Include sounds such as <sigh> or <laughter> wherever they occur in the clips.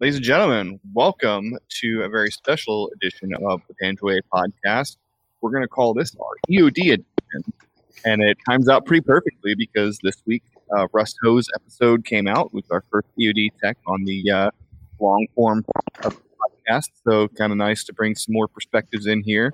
Ladies and gentlemen, welcome to a very special edition of the Panjwai podcast. We're going to call this our EOD edition, and it times out pretty perfectly because this week uh, Russ Ho's episode came out with our first EOD tech on the uh, long form podcast. So, kind of nice to bring some more perspectives in here.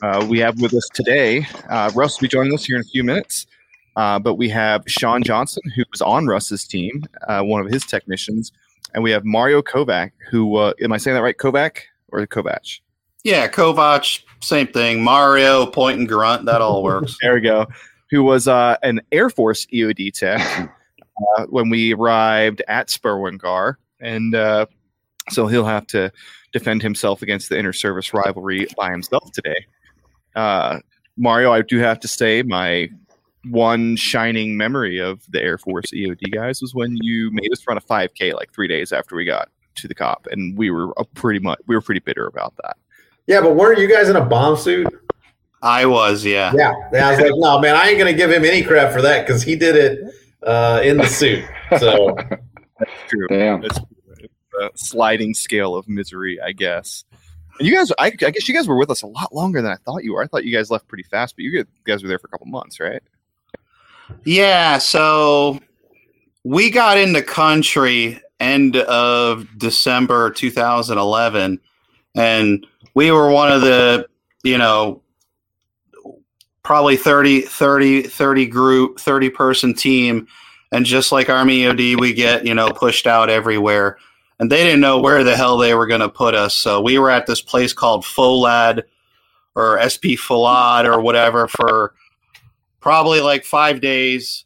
Uh, we have with us today, uh, Russ will be joining us here in a few minutes. Uh, but we have Sean Johnson, who was on Russ's team, uh, one of his technicians, and we have Mario Kovac, who uh, am I saying that right? Kovac or Kovac? Yeah, Kovac, same thing. Mario, point and grunt, that all <laughs> works. there we go. Who was uh, an Air Force EOD tech <laughs> uh, when we arrived at Sperwan Ghar, and uh, so he'll have to defend himself against the inter-service rivalry by himself today. Uh, Mario, I do have to say, my one shining memory of the Air Force EOD guys was when you made us run a 5K like three days after we got to the cop, and we were a pretty much we were pretty bitter about that. Yeah, but weren't you guys in a bomb suit? I was, yeah. Yeah, I was like, no, man, I ain't gonna give him any crap for that because he did it uh, in the suit. So that's true. Damn. That's a sliding scale of misery, I guess. And you guys, I, I, guess you guys were with us a lot longer than I thought you were. I thought you guys left pretty fast, but you guys were there for a couple months, right? Yeah, so we got into country end of December 2011 and we were one of the, you know, probably 30 30 30 group 30 person team and just like army EOD we get, you know, pushed out everywhere and they didn't know where the hell they were going to put us. So we were at this place called Folad or SP Folad or whatever for probably like five days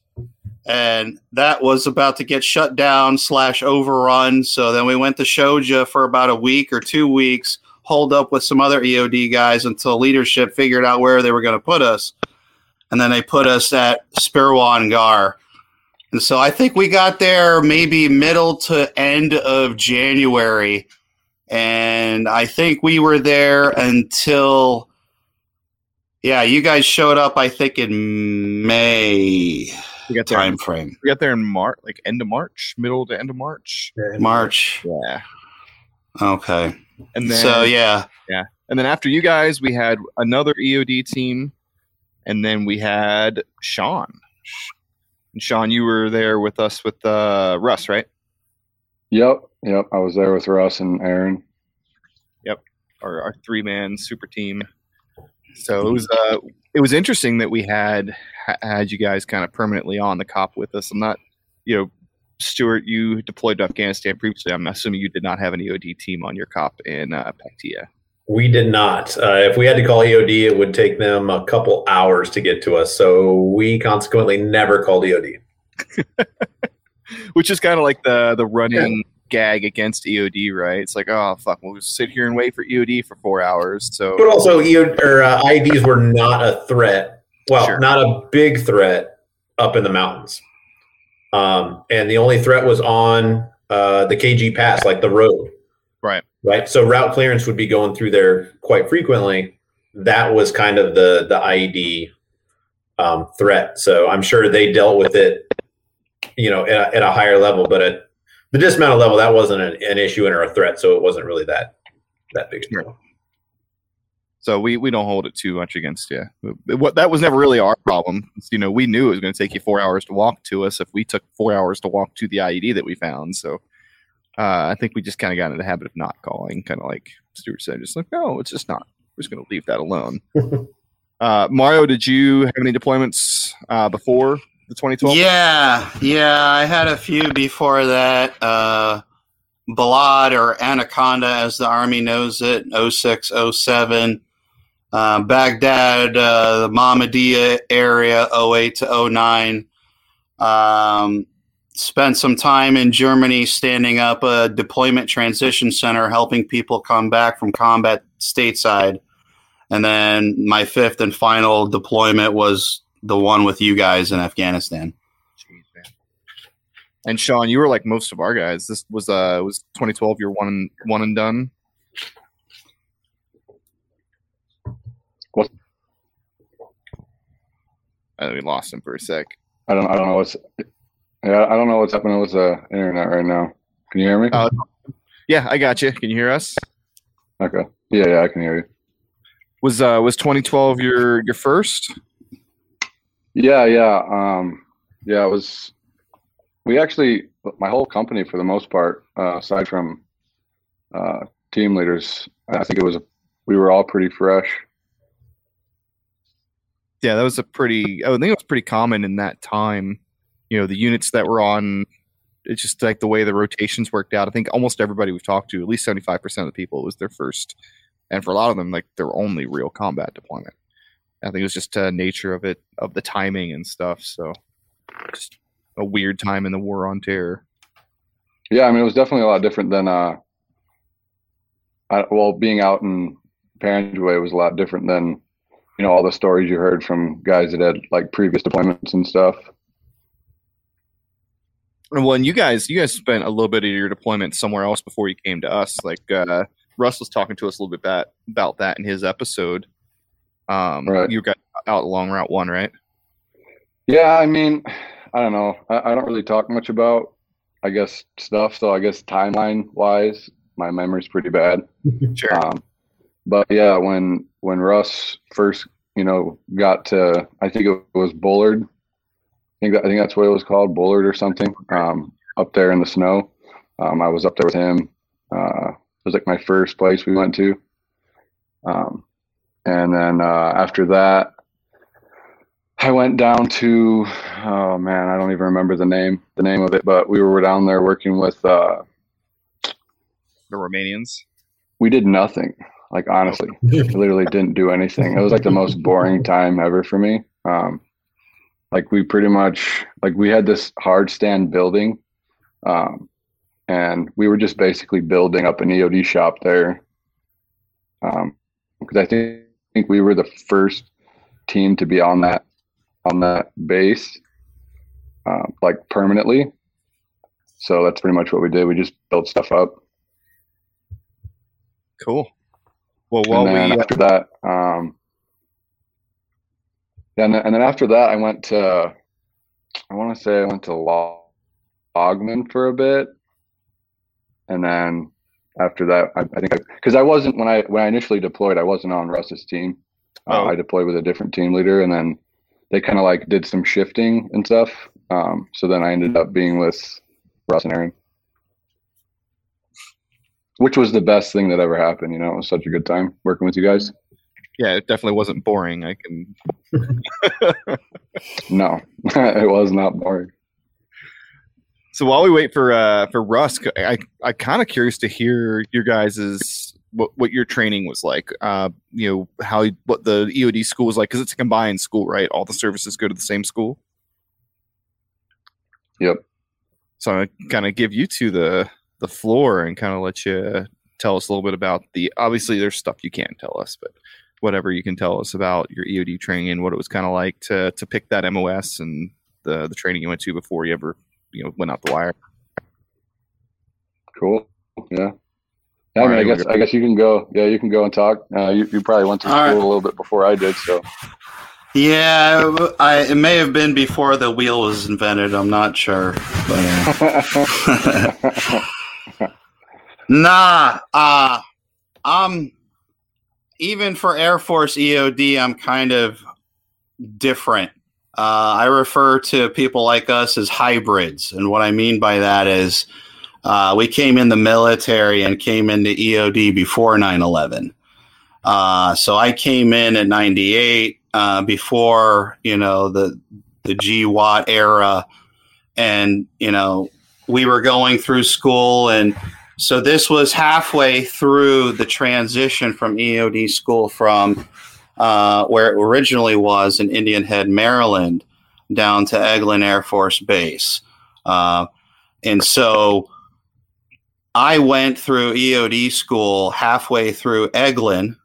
and that was about to get shut down slash overrun. So then we went to shoja for about a week or two weeks hold up with some other eod guys until leadership figured out where they were going to put us. And then they put us at Sperwan Ghar and so i think we got there maybe middle to end of january. And i think we were there until yeah, you guys showed up. I think in May. We got there time in, frame. We got there in March, like end of March, middle to end of March. March. Yeah. Okay. And then so yeah, yeah, and then after you guys, we had another EOD team, and then we had Sean. And Sean, you were there with us with uh, Russ, right? Yep, yep. I was there with Russ and Aaron. Yep, our, our three man super team. So it was uh, it was interesting that we had had you guys kind of permanently on the cop with us. I'm not, you know, Stuart, you deployed to Afghanistan previously. I'm assuming you did not have an EOD team on your cop in uh, Paktia. We did not. Uh, if we had to call EOD, it would take them a couple hours to get to us. So we consequently never called EOD. <laughs> Which is kind of like the the running gag against EOD, right? It's like, oh fuck, we'll just sit here and wait for EOD for four hours. So, but also EOD or uh, IEDs were not a threat. Well, sure. not a big threat up in the mountains. Um, and the only threat was on uh, the KG Pass, like the road. Right. Right. So route clearance would be going through there quite frequently. That was kind of the the IED um, threat. So I'm sure they dealt with it, you know, at a, at a higher level, but at the dismounted level that wasn't an, an, issue or a threat, so it wasn't really that that big. Sure. So we, we don't hold it too much against you. What that was never really our problem. It's, you know, we knew it was going to take you four hours to walk to us if we took four hours to walk to the IED that we found. So uh, I think we just kind of got into the habit of not calling, kind of like Stuart said, just like, no, it's just not. We're just going to leave that alone. <laughs> uh, Mario, did you have any deployments uh, before the 2012? Yeah, yeah, I had a few before that. Uh, Balad or Anaconda, as the Army knows it, 06, 07. Uh, Baghdad, uh, the Mahmudiya area, 08 to 09. Um, spent some time in Germany standing up a deployment transition center, helping people come back from combat stateside. And then my fifth and final deployment was the one with you guys in Afghanistan. And Sean, you were like most of our guys. This was uh was 2012 your one and one and done. What? Uh, we lost him for a sec. I don't I don't know what's yeah I don't know what's happening with the internet right now. Can you hear me? Uh, Yeah, I got you. Can you hear us? Okay. Yeah, yeah, I can hear you. Was uh was 2012 your your first? Yeah, yeah. Um, yeah, it was. We actually, my whole company for the most part, uh, aside from uh, team leaders, I think it was. We were all pretty fresh. Yeah, that was a pretty. I think it was pretty common in that time. You know, the units that were on. It's just like the way the rotations worked out. I think almost everybody we've talked to, at least 75% of the people, was their first, and for a lot of them, like their only real combat deployment. I think it was just uh, nature of it, of the timing and stuff. So, just a weird time in the war on terror. Yeah, I mean, it was definitely a lot different than. Uh, I, well, being out in Panjwai was a lot different than, you know, all the stories you heard from guys that had like previous deployments and stuff. Well, and you guys, you guys spent a little bit of your deployment somewhere else before you came to us. Like uh, Russ was talking to us a little bit about about that in his episode. Um, Right. You got out along Route One, right? Yeah, I mean, I don't know. I, I don't really talk much about, I guess, stuff. So I guess timeline wise, my memory's pretty bad. <laughs> Sure. Um, but yeah, when when Russ first, you know, got to, I think it was Bullard. I think that, I think that's what it was called, Bullard or something. Um, up there in the snow. Um, I was up there with him. Uh, it was like my first place we went to. Um, and then uh, after that, I went down to oh man, I don't even remember the name the name of it, but we were down there working with uh the Romanians. we did nothing. Like honestly. <laughs> Literally didn't do anything. It was like the most <laughs> boring time ever for me. Um like we pretty much like we had this hard stand building. Um and we were just basically building up an EOD shop there. Um because I think, think we were the first team to be on that on that base uh, like permanently. So that's pretty much what we did. We just built stuff up. Cool. Well, while and then we uh, after that, um, and then, and then after that, I went to, I want to say I went to Lo- Lagman for a bit, and then after that, I, I think because I, wasn't when I when I initially deployed, I wasn't on Russ's team. Uh, Oh. I deployed with a different team leader, and then they kind of like did some shifting and stuff. Um, so then I ended up being with Russ and Aaron, which was the best thing that ever happened. You know, it was such a good time working with you guys. yeah, it definitely wasn't boring. I can. <laughs> No, <laughs> it was not boring. So while we wait for uh for Russ, I I kind of curious to hear your guys's what what your training was like. Uh, you know how what the EOD school was like because it's a combined school, right? All the services go to the same school. Yep. So i'm kind of give you two the the floor and kind of let you tell us a little bit about the. Obviously, there's stuff you can't tell us, but whatever you can tell us about your EOD training and what it was kind of like to to pick that MOS and the the training you went to before you ever you know went out the wire. Cool. Yeah. Yeah, I mean, I guess I guess you can go. Yeah, you can go and talk. Uh, you, you probably went to school right. a little bit before I did, so Yeah, I, it may have been before the wheel was invented. I'm not sure. But, uh, <laughs> nah, uh, I'm even for Air Force EOD, I'm kind of different. Uh, I refer to people like us as hybrids. And what I mean by that is uh, we came in the military and came into EOD before 9 11. Uh, so I came in at 98 uh, before, you know, the, the GWOT era. And, you know, we were going through school. And so this was halfway through the transition from EOD school from uh, where it originally was in Indian Head, Maryland, down to Eglin Air Force Base. Uh, and so I went through EOD school halfway through Eglin,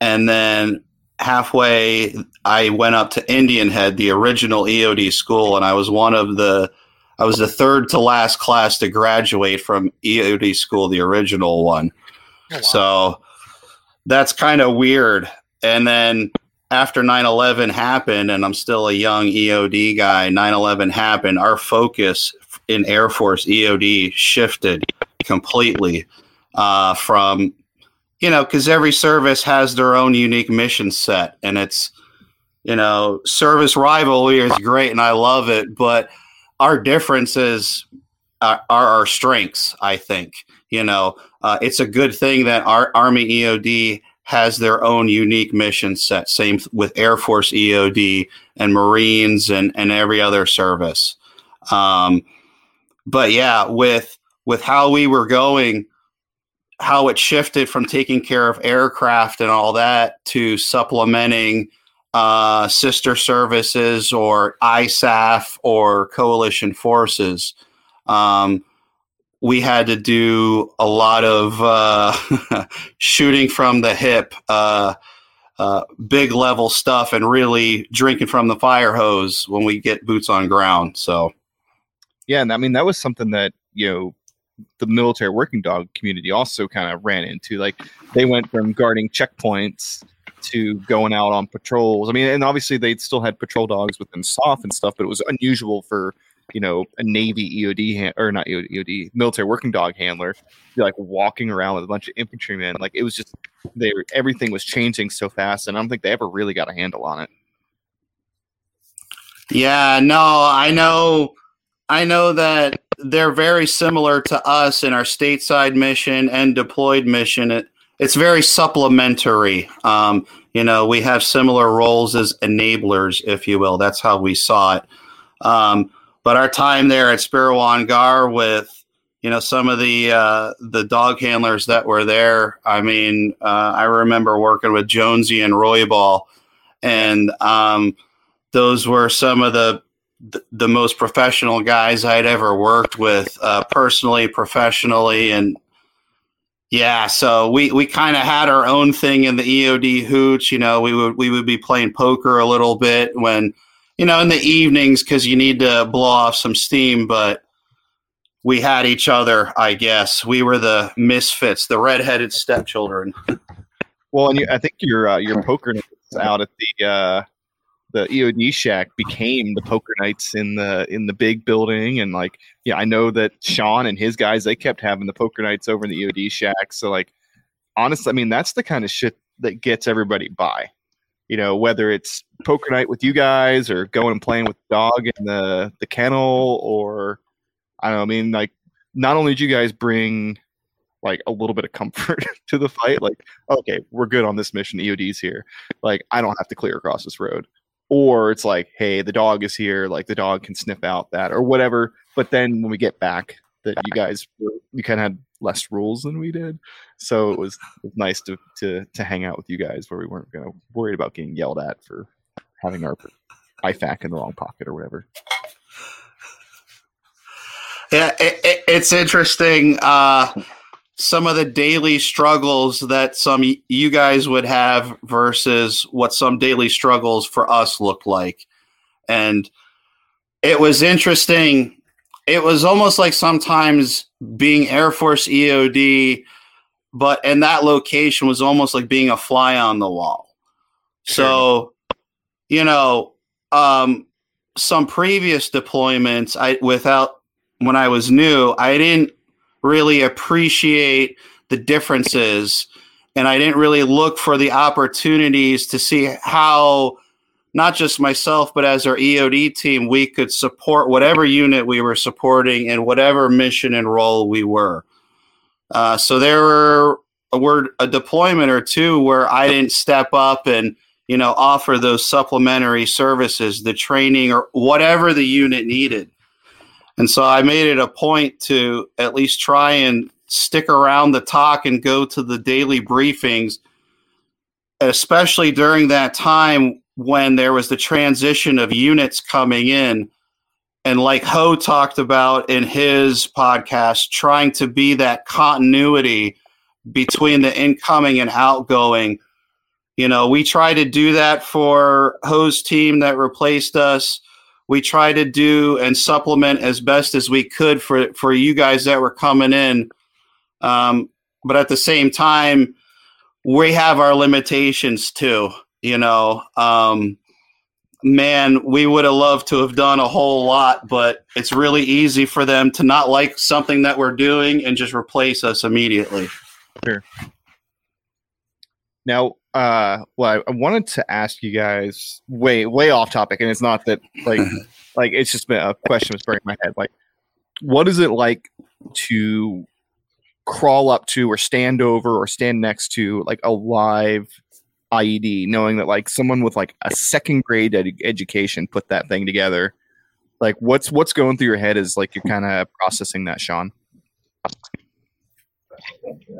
and then halfway I went up to Indian Head, the original EOD school, and I was one of the I was the third to last class to graduate from EOD school, the original one. So that's kind of weird. And then after 9 11 happened, and I'm still a young EOD guy, 9 11 happened, our focus in Air Force EOD shifted completely. uh, from you know because every service has their own unique mission set and it's you know service rivalry is great and i love it but our differences are, are our strengths i think you know uh, it's a good thing that our army eod has their own unique mission set same with air force eod and marines and, and every other service um, but yeah with with how we were going how it shifted from taking care of aircraft and all that to supplementing uh, sister services or ISAF or coalition forces. Um, we had to do a lot of uh, <laughs> shooting from the hip, uh, uh, big level stuff, and really drinking from the fire hose when we get boots on ground. So, yeah, and I mean that was something that you know the military working dog community also kind of ran into. Like they went from guarding checkpoints to going out on patrols. I mean, and obviously they still had patrol dogs within soft and stuff, but it was unusual for you know a Navy EOD hand, or not EOD, EOD military working dog handler like walking around with a bunch of infantrymen. Like it was just they everything was changing so fast, and I don't think they ever really got a handle on it. Yeah, no, I know, I know that they're very similar to us in our stateside mission and deployed mission. It, it's very supplementary. Um, you know, we have similar roles as enablers, if you will. That's how we saw it. Um, but our time there at Sperwan Ghar with you know some of the uh, the dog handlers that were there. I mean, uh, I remember working with Jonesy and Roybal, and um, those were some of the the, most professional guys I'd ever worked with, uh, personally, professionally, and yeah, so we we kind of had our own thing in the EOD hooch. You know, we would we would be playing poker a little bit when, you know, in the evenings because you need to blow off some steam. But we had each other, I guess. We were the misfits, the redheaded stepchildren. Well, and you, I think your uh, your poker nights out at the uh, the EOD shack became the poker nights in the in the big building and like yeah I know that Sean and his guys they kept having the poker nights over in the EOD shack so like honestly I mean that's the kind of shit that gets everybody by you know whether it's poker night with you guys or going and playing with the dog in the the kennel or I don't know I mean like not only did you guys bring like a little bit of comfort <laughs> to the fight like okay we're good on this mission EOD's here like I don't have to clear across this road. Or it's like hey the dog is here like the dog can sniff out that or whatever but then when we get back that you guys you kind of had less rules than we did so it was, nice to, to to hang out with you guys where we weren't going to worried about getting yelled at for having our IFAK in the wrong pocket or whatever yeah it, it, it's interesting uh some of the daily struggles that some you guys would have versus what some daily struggles for us looked like. And it was interesting. It was almost like sometimes being Air Force EOD, but in that location was almost like being a fly on the wall. Sure. So, you know, um, some previous deployments, I without when I was new, I didn't really appreciate the differences and I didn't really look for the opportunities to see how not just myself but as our EOD team we could support whatever unit we were supporting and whatever mission and role we were. Uh, so there were a word a deployment or two where I didn't step up and you know offer those supplementary services, the training or whatever the unit needed. And so I made it a point to at least try and stick around the talk and go to the daily briefings, especially during that time when there was the transition of units coming in. And like Ho talked about in his podcast, trying to be that continuity between the incoming and outgoing. You know, we try to do that for Ho's team that replaced us we try to do and supplement as best as we could for for you guys that were coming in um, but at the same time we have our limitations too you know um, man, we would have loved to have done a whole lot, but it's really easy for them to not like something that we're doing and just replace us immediately. Now, uh, well, I, I wanted to ask you guys way, way off topic, and it's not that like, <laughs> like it's just been a question was burning my head. Like, what is it like to crawl up to or stand over or stand next to like a live IED, knowing that like someone with like a second grade ed- education put that thing together? Like, what's what's going through your head is like you're kind of processing that, Sean?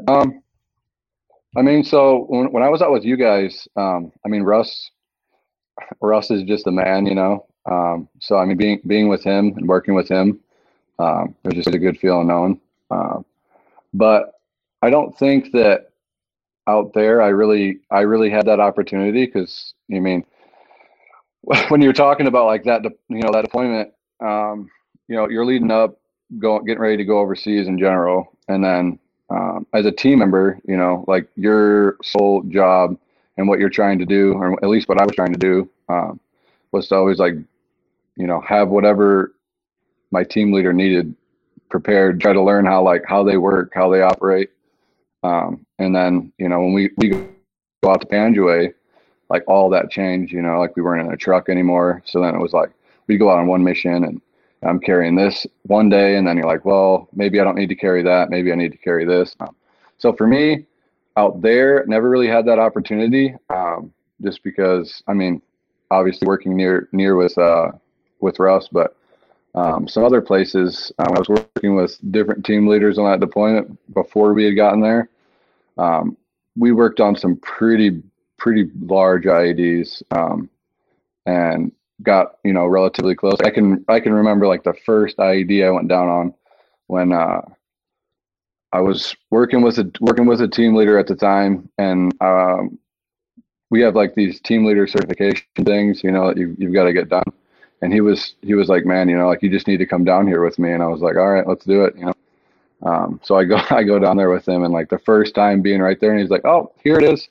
Um, I mean, so when, when I was out with you guys, um, I mean, Russ, Russ is just a man, you know. Um, so I mean, being being with him and working with him, um, it was just a good feeling known. Um, but I don't think that out there, I really, I really had that opportunity because I mean, <laughs> when you're talking about like that, you know, that deployment, um, you know, you're leading up, going, getting ready to go overseas in general, and then um, as a team member, you know, like your sole job and what you're trying to do, or at least what I was trying to do, um, was to always like, you know, have whatever my team leader needed prepared, try to learn how like how they work, how they operate. Um, and then, you know, when we, we go out to Panjwai, like all that changed, you know, like we weren't in a truck anymore. So then it was like we go out on one mission and I'm carrying this one day, and then you're like, well, maybe I don't need to carry that. Maybe I need to carry this. Um, so for me, out there, never really had that opportunity, um, just because I mean, obviously working near near with uh, with Russ, but um, some other places um, I was working with different team leaders on that deployment before we had gotten there. Um, we worked on some pretty pretty large IEDs, um, and got you know relatively close. I can I can remember like the first IED I went down on when uh, I was working with a working with a team leader at the time, and um, we have like these team leader certification things, you know, that you you've got to get done. And he was he was like, man, you know, like you just need to come down here with me. And I was like, all right, let's do it, you know. Um, so I go <laughs> I go down there with him, and like the first time being right there, and he's like, oh, here it is.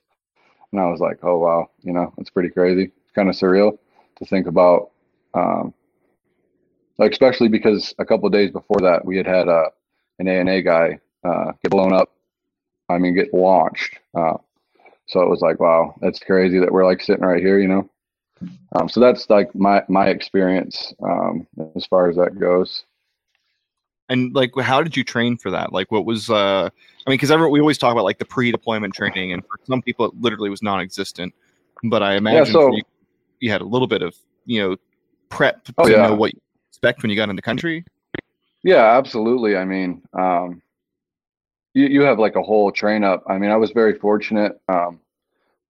And I was like, oh wow, you know, it's pretty crazy. It's kind of surreal to think about. Um, especially because a couple of days before that, we had had uh, an ANA guy uh, get blown up. I mean, get launched. Uh, so it was like, wow, that's crazy that we're like sitting right here, you know. Um, so that's like my my experience um, as far as that goes. And like, how did you train for that? Like, what was? uh I mean, because we always talk about like the pre-deployment training, and for some people, it literally was non-existent. But I imagine Yeah, so- you, you had a little bit of you know prep to Oh, yeah. know what you expect when you got into country. Yeah, absolutely. I mean, um, you you have like a whole train up. I mean, I was very fortunate um,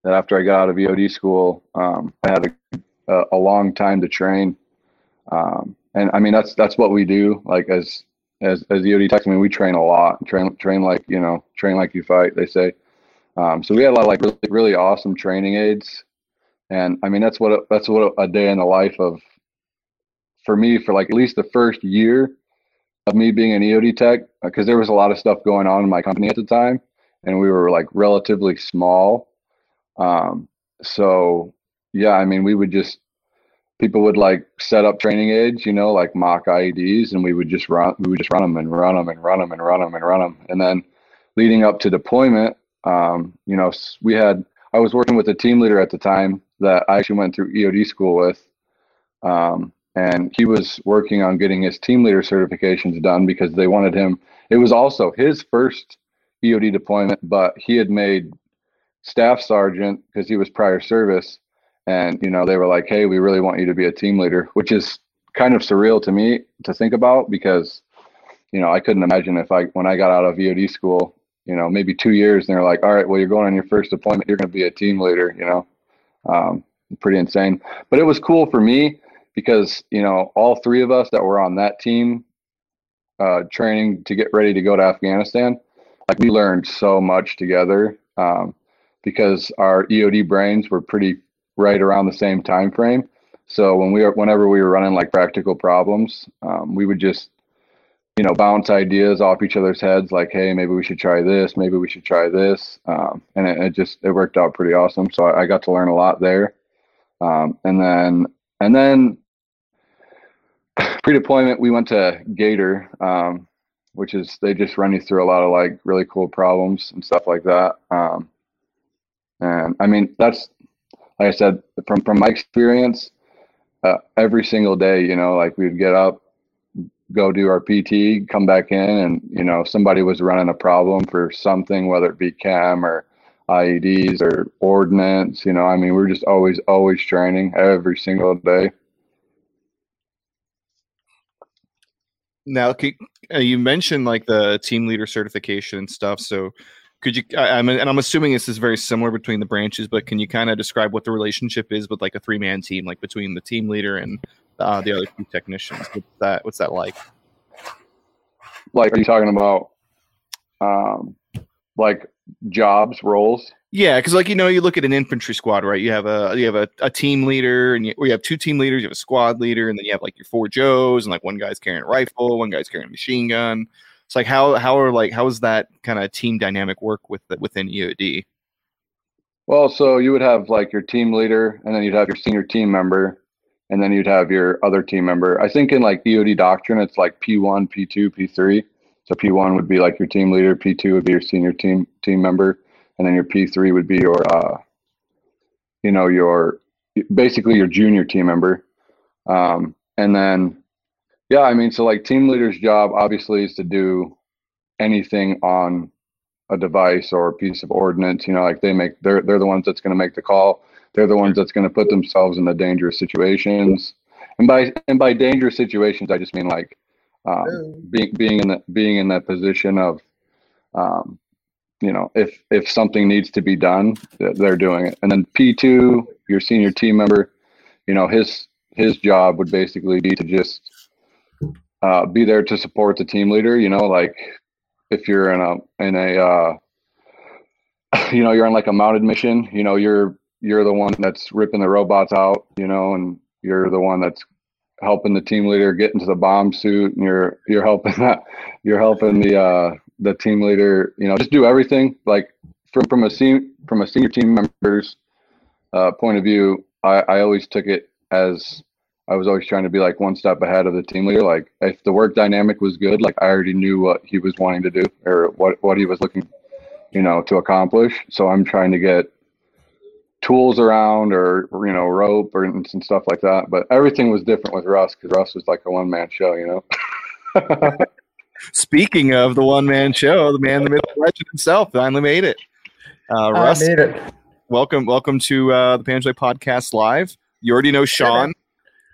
that after I got out of EOD school, um, I had a, a, a long time to train. Um, and I mean, that's that's what we do. Like as as as EOD techs, I mean, we train a lot. Train train like you know, train like you fight. They say. Um, so we had a lot of like really, really awesome training aids, and I mean that's what a, that's what a day in the life of for me for like at least the first year of me being an EOD tech because there was a lot of stuff going on in my company at the time, and we were like relatively small. Um, so yeah, I mean, we would just people would like set up training aids, you know, like mock IEDs, and we would just run, we would just run them and run them and run them and run them and run them, and then leading up to deployment, um, you know, we had I was working with a team leader at the time that I actually went through EOD school with. Um, and he was working on getting his team leader certifications done because they wanted him. It was also his first EOD deployment, but he had made staff sergeant because he was prior service, and you know they were like, "Hey, we really want you to be a team leader," which is kind of surreal to me to think about because you know I couldn't imagine if I when I got out of EOD school, you know, maybe two years, and they're like, "All right, well, you're going on your first deployment, you're going to be a team leader," you know, um, pretty insane. But it was cool for me because you know all three of us that were on that team uh, training to get ready to go to Afghanistan, like we learned so much together um, because our EOD brains were pretty right around the same time frame. So when we were, whenever we were running like practical problems, um, we would just you know bounce ideas off each other's heads, like, hey, maybe we should try this, maybe we should try this, um, and it, it just it worked out pretty awesome. So I, I got to learn a lot there, um, and then and then pre-deployment, we went to Gator, um, which is they just run you through a lot of like really cool problems and stuff like that. Um, I mean, that's like I said from from my experience, uh, every single day, you know, like we'd get up, go do our PT, come back in, and you know, somebody was running a problem for something, whether it be cam or IEDs or ordnance. You know, I mean, we're just always always training every single day. Now, uh, you mentioned like the team leader certification and stuff. So, could you? I, am and I'm assuming this is very similar between the branches, but can you kind of describe what the relationship is with like a three man team, like between the team leader and uh, the other two technicians? What's that? What's that like? Like, are you talking about um, like jobs roles? Yeah, because like you know, you look at an infantry squad, right? You have a you have a, a team leader, and you, you have two team leaders. You have a squad leader, and then you have like your four Joes, and like one guy's carrying a rifle, one guy's carrying a machine gun. It's like how how are like how is that kind of team dynamic work with within EOD? Well, so you would have like your team leader, and then you'd have your senior team member, and then you'd have your other team member. I think in like EOD doctrine, it's like P1, P2, P3. So P1 would be like your team leader, P2 would be your senior team team member, and then your P3 would be your, uh, you know, your basically your junior team member. Um, and then, yeah, I mean, so like team leader's job obviously is to do anything on a device or a piece of ordnance. You know, like they make they're they're the ones that's going to make the call. They're the ones that's going to put themselves in the dangerous situations. And by and by dangerous situations, I just mean like um, being being in the being in that position of um, you know, if if something needs to be done, they're doing it. And then P two, your senior team member, you know, his his job would basically be to just uh, be there to support the team leader. You know, like if you're in a in a uh, <laughs> you know you're on like a mounted mission, you know, you're you're the one that's ripping the robots out, you know, and you're the one that's helping the team leader get into the bomb suit and you're you're helping <laughs> that you're helping the uh the team leader, you know, just do everything. Like from from a senior from a senior team member's uh, point of view, I, I always took it as I was always trying to be like one step ahead of the team leader. Like if the work dynamic was good, like I already knew what he was wanting to do or what what he was looking, you know, to accomplish. So I'm trying to get tools around or you know rope or and stuff like that. But everything was different with Russ because Russ was like a one man show, you know. <laughs> Speaking of the one man show, the man, the myth, the legend himself finally made it. Uh, Russ, I made it. Welcome, welcome to uh, the Panjwai Podcast Live. You already know Sean.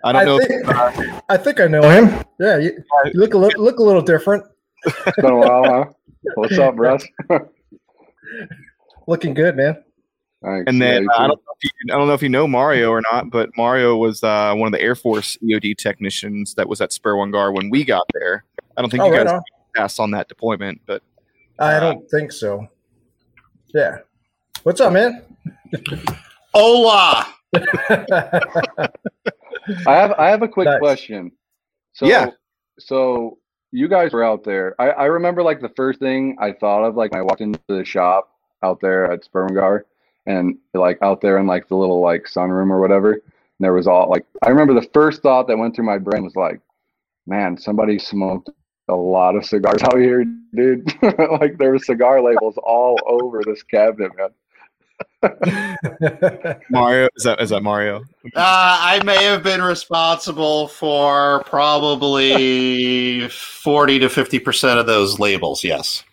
I don't I know. Think, if, uh, <laughs> I think I know him. Yeah, you, you look a li- look a little different. It's <laughs> been a while, huh? What's up, Russ? <laughs> Looking good, man. Thanks. And then yeah, uh, I don't know if you, I don't know if you know Mario or not, but Mario was uh, one of the Air Force EOD technicians that was at Sperwan Ghar when we got there. I don't think oh, you guys right on. passed on that deployment, but uh, I don't think so. Yeah. What's up, man? Hola. I have I have a quick nice. question. So yeah. So you guys were out there. I, I remember like the first thing I thought of like when I walked into the shop out there at Spermgar and like out there in like the little like sunroom or whatever. And there was all like I remember the first thought that went through my brain was like, man, somebody smoked a lot of cigars out here, dude. <laughs> like there were cigar labels all over this cabinet, man. <laughs> Mario is that is that Mario? Uh, I may have been responsible for probably forty to fifty percent of those labels. Yes.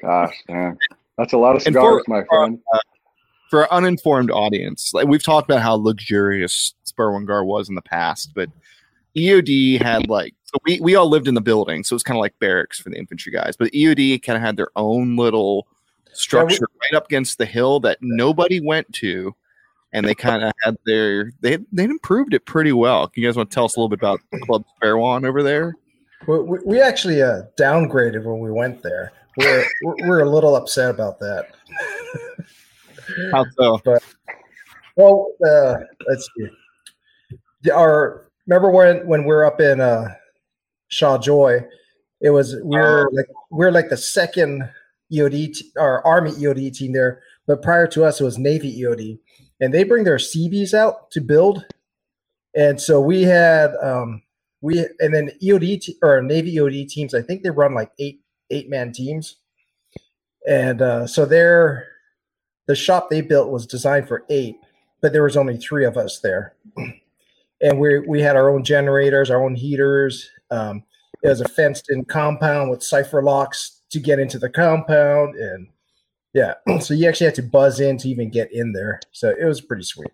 Gosh, man, that's a lot of cigars, for, my friend. Uh, for an uninformed audience, like we've talked about how luxurious Spur Gar was in the past, but EOD had like so we, we all lived in the building, so it was kind of like barracks for the infantry guys. But EOD kind of had their own little structure yeah, we, right up against the hill that nobody went to, and they kind of had their they they improved it pretty well. Can you guys want to tell us a little bit about Club Sparwan over there? We, we actually uh, downgraded when we went there. We're we're a little upset about that. <laughs> How so? But, well, uh, let's see. Our remember when when we are up in uh, Shaw Joy, it was we are uh, like we are like the second EOD t- or Army EOD team there, but prior to us it was Navy EOD, and they bring their Seabees out to build, and so we had um, we and then EOD te- or Navy EOD teams. I think they run like eight eight man teams, and uh, so they're the shop they built was designed for eight, but there was only three of us there, <clears throat> and we we had our own generators, our own heaters. Um, it was a fenced in compound with cipher locks to get into the compound, and yeah, <clears throat> so you actually had to buzz in to even get in there. So it was pretty sweet.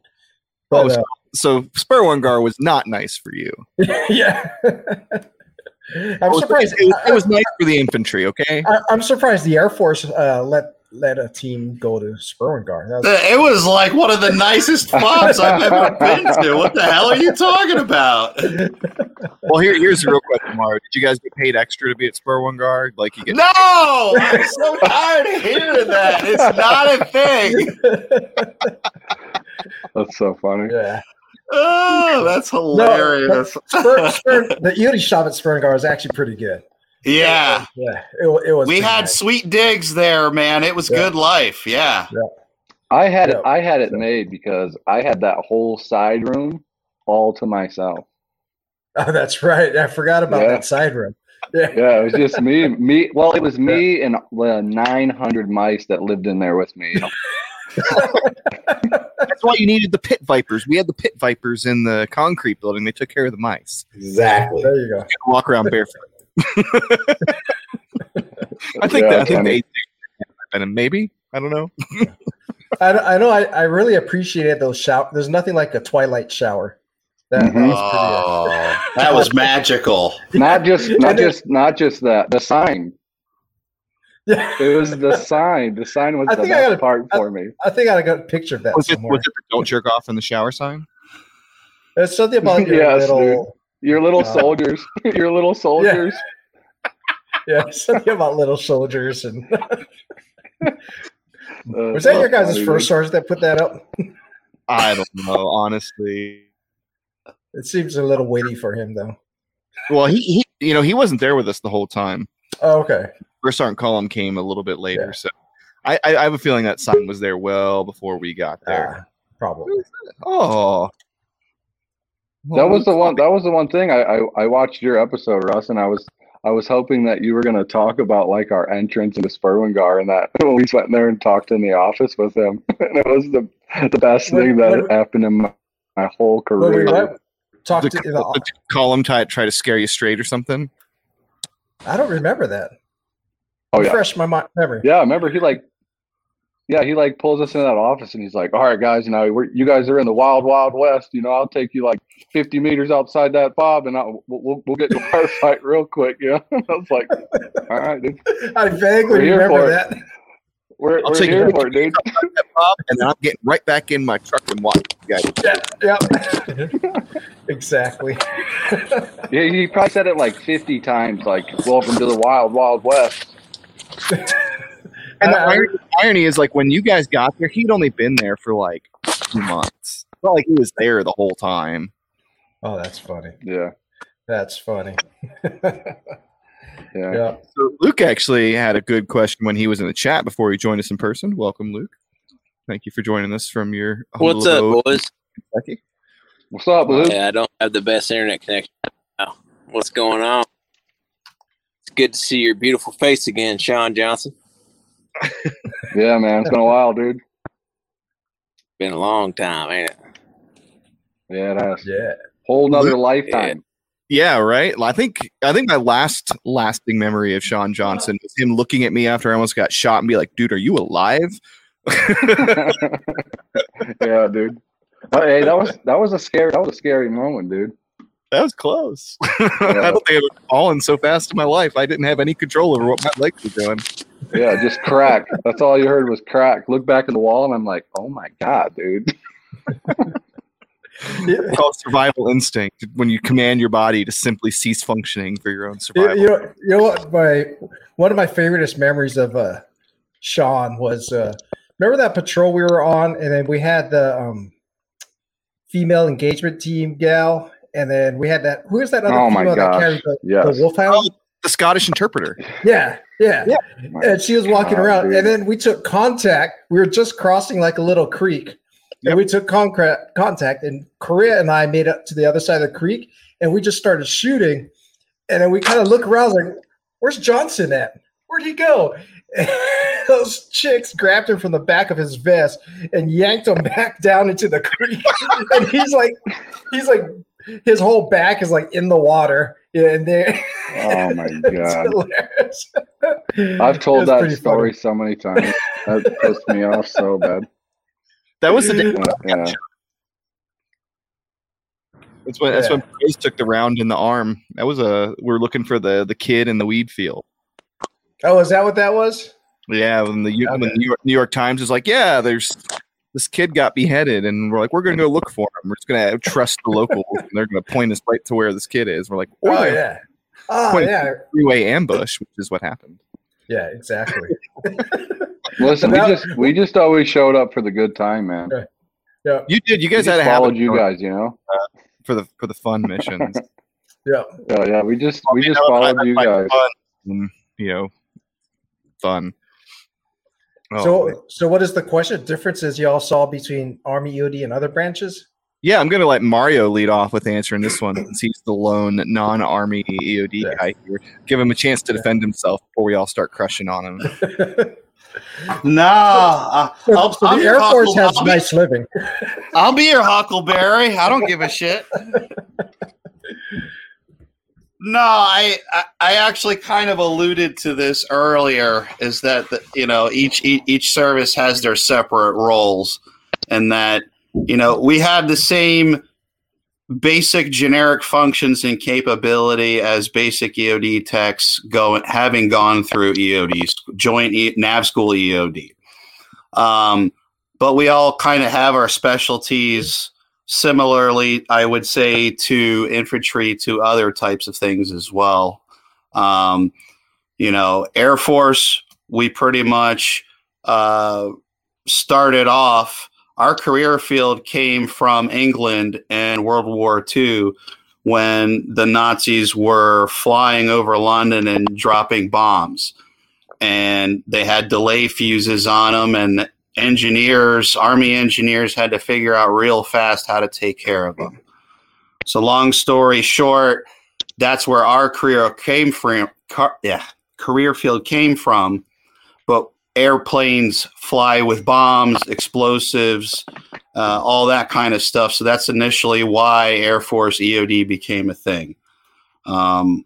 Oh, so, uh, so Sperwan Ghar was not nice for you. <laughs> yeah. <laughs> I'm was, surprised. it was- it was nice for the infantry. Okay. I, I'm surprised the Air Force uh, let let a team go to Sperwan Ghar. That was, uh, It was like one of the nicest spots I've ever <laughs> been to. What the hell are you talking about? <laughs> Well, here, here's the real question, Mario. Did you guys get paid extra to be at Sperwan Ghar? Like you get? No, I'm so tired of hearing that. It's not a thing. <laughs> That's so funny. yeah. Oh, that's hilarious. Spur, Spur, the EOD shop at Sperwan Ghar is actually pretty good. Yeah, Yeah, it, it was. we pretty had nice. sweet digs there, man. It was Yeah. good life. Yeah. I had it. Yeah. I had it So- made because I had that whole side room all to myself. <laughs> Oh, that's right. I forgot about Yeah. that side room. <laughs> Yeah. Yeah, it was just me. Me. Well, it was <laughs> me and uh, the 900 mice that lived in there with me. That's why you needed the pit vipers. We had the pit vipers in the concrete building. They took care of the mice. Exactly. There you go. Walk around barefoot. I think Yeah, that I think funny. they venom. Maybe I don't know. I, I know. I, I really appreciated those shower. There's nothing like a twilight shower. That, that Mhm. was pretty. that was magical. Not just, <laughs> not then- just, not just that. The sign. yeah. It was the sign. The sign was I the think I best gotta- part for me. I think I got a picture of that Was it somewhere. was it the don't jerk off in the shower sign? There's something about your <laughs> Yes, little. Your little Uh, soldiers. <laughs> Your little soldiers. <laughs> Yeah, something about little soldiers. And <laughs> was that your guys' funny, first source that put that up? I don't know, honestly. It seems a little weighty for him, though. Well, he, he you know he wasn't there with us the whole time. Oh, okay. First sergeant column came a little bit later, Yeah. so I, I I have a feeling that sign was there well before we got there. Ah, probably. Oh, That was the one. That was the one thing I, I I watched your episode, Russ, and I was I was hoping that you were going to talk about like our entrance into Sperwan Ghar and that <laughs> when we went there and talked in the office with him, <laughs> and it was the the best When- thing that when- had happened in my, my whole When we career. went, talked the, to, the column tie try to scare you straight or something. I don't remember that. Oh yeah, Refresh my mi- memory. yeah. I remember he like, yeah, he like pulls us into that office and he's like, "All right, guys, you know, we're, you guys are in the wild, wild west. You know, I'll take you like 50 meters outside that fob, and I'll, we'll, we'll we'll get to our <laughs> fight real quick." Yeah, <laughs> I was like, "All right, dude, I vaguely We're remember for it. that. we're, I'll we're take here you- for it, dude." Bob, and then I'm getting right back in my truck and walking. You guys. Yeah, yeah. <laughs> exactly. Yeah, he probably said it like 50 times, like, welcome to the wild, wild west. And the I- I- irony, irony is, like, when you guys got there, he'd only been there for like two months. It's not like he was there the whole time. oh, that's funny. Yeah, That's funny. <laughs> yeah. yeah. So Luke actually had a good question when he was in the chat before he joined us in person. Welcome, Luke. Thank you for joining us from your What's up, boys? Kentucky. What's up, Luke? Yeah, I don't have the best internet connection. now. What's going on? It's good to see your beautiful face again, Sean Johnson. Yeah, man, it's been a while, dude. Been a long time, ain't it? Yeah, it has. Yeah. Whole nother lifetime. Yeah, right. I think I think my last lasting memory of Sean Johnson was him looking at me after I almost got shot and be like, "Dude, are you alive?" <laughs> Yeah, dude. But hey, that was that was a scary that was a scary moment, dude. That was close. <laughs> I don't think I've ever fallen so fast in my life. I didn't have any control over what my legs were doing. Yeah, just crack. That's all you heard was crack. Look back at the wall, and I'm like, oh my god, dude. <laughs> Yeah. It's called survival instinct when you command your body to simply cease functioning for your own survival. you know, you know what? My one of my favoriteest memories of uh, Sean was uh, remember that patrol we were on, and then we had the um, female engagement team gal, and then we had that. Who is that other Oh my female that gosh, carried the, yes. the wolfhound? The Scottish interpreter. Yeah, yeah, Yeah. And she was walking God, around, dude. and then we took contact. We were just crossing like a little creek, Yep. And we took concrete contact, and Korea and I made it to the other side of the creek, and we just started shooting. And then we kind of look around, like, "Where's Johnson at? Where'd he go?" And <laughs> those chicks grabbed him from the back of his vest and yanked him <laughs> back down into the creek. <laughs> and he's like, he's like, his whole back is like in the water. Yeah, and they. Oh my <laughs> It's god! hilarious. I've told that story funny. so many times. That pissed me off so bad. That was the day. Yeah, yeah. That's when that's when Yeah. Took the round in the arm. That was a we are looking for the the kid in the weed field. Oh, is that what that was? Yeah, when the U- when the New York, New York Times is like, yeah, there's this kid got beheaded, and we're like, we're gonna go look for him. We're just gonna trust the locals, and they're gonna point us right to where this kid is. We're like, Oh oh yeah, yeah. Oh Point- yeah. freeway ambush, which is what happened. Yeah, exactly. <laughs> Listen, we just we just always showed up for the good time, man. Right. Yeah. You did. You guys had just to followed you guys, you know. Uh, for the for the fun missions. <laughs> Yeah. Yeah, yeah. We just we just know, followed I- you guys. fun, you know, fun. Oh, So, so what is the question? Differences y'all saw between Army EOD and other branches? Yeah, I'm gonna let Mario lead off with answering this one since he's the lone non-army EOD Yeah. guy here. Give him a chance to defend himself before we all start crushing on him. <laughs> No, uh, So, I'll, so I'm the Air Force huckle- has I'll, be, nice living. I'll be your Huckleberry. I don't give a shit. <laughs> No, I, I actually kind of alluded to this earlier. Is that the, you know each, each each service has their separate roles, and that you know we have the same basic generic functions and capability as basic EOD techs going having gone through EOD joint e, nav school EOD. Um, but we all kind of have our specialties similarly i would say to infantry to other types of things as well. Um, you know air force we pretty much uh, started off our career field came from england and world war ii when the nazis were flying over london and dropping bombs. And they had delay fuses on them and engineers, army engineers, had to figure out real fast how to take care of them. So, long story short, that's where our career came from. Car, yeah, career field came from. But airplanes fly with bombs, explosives, uh, all that kind of stuff. So that's initially why Air Force EOD became a thing. Um,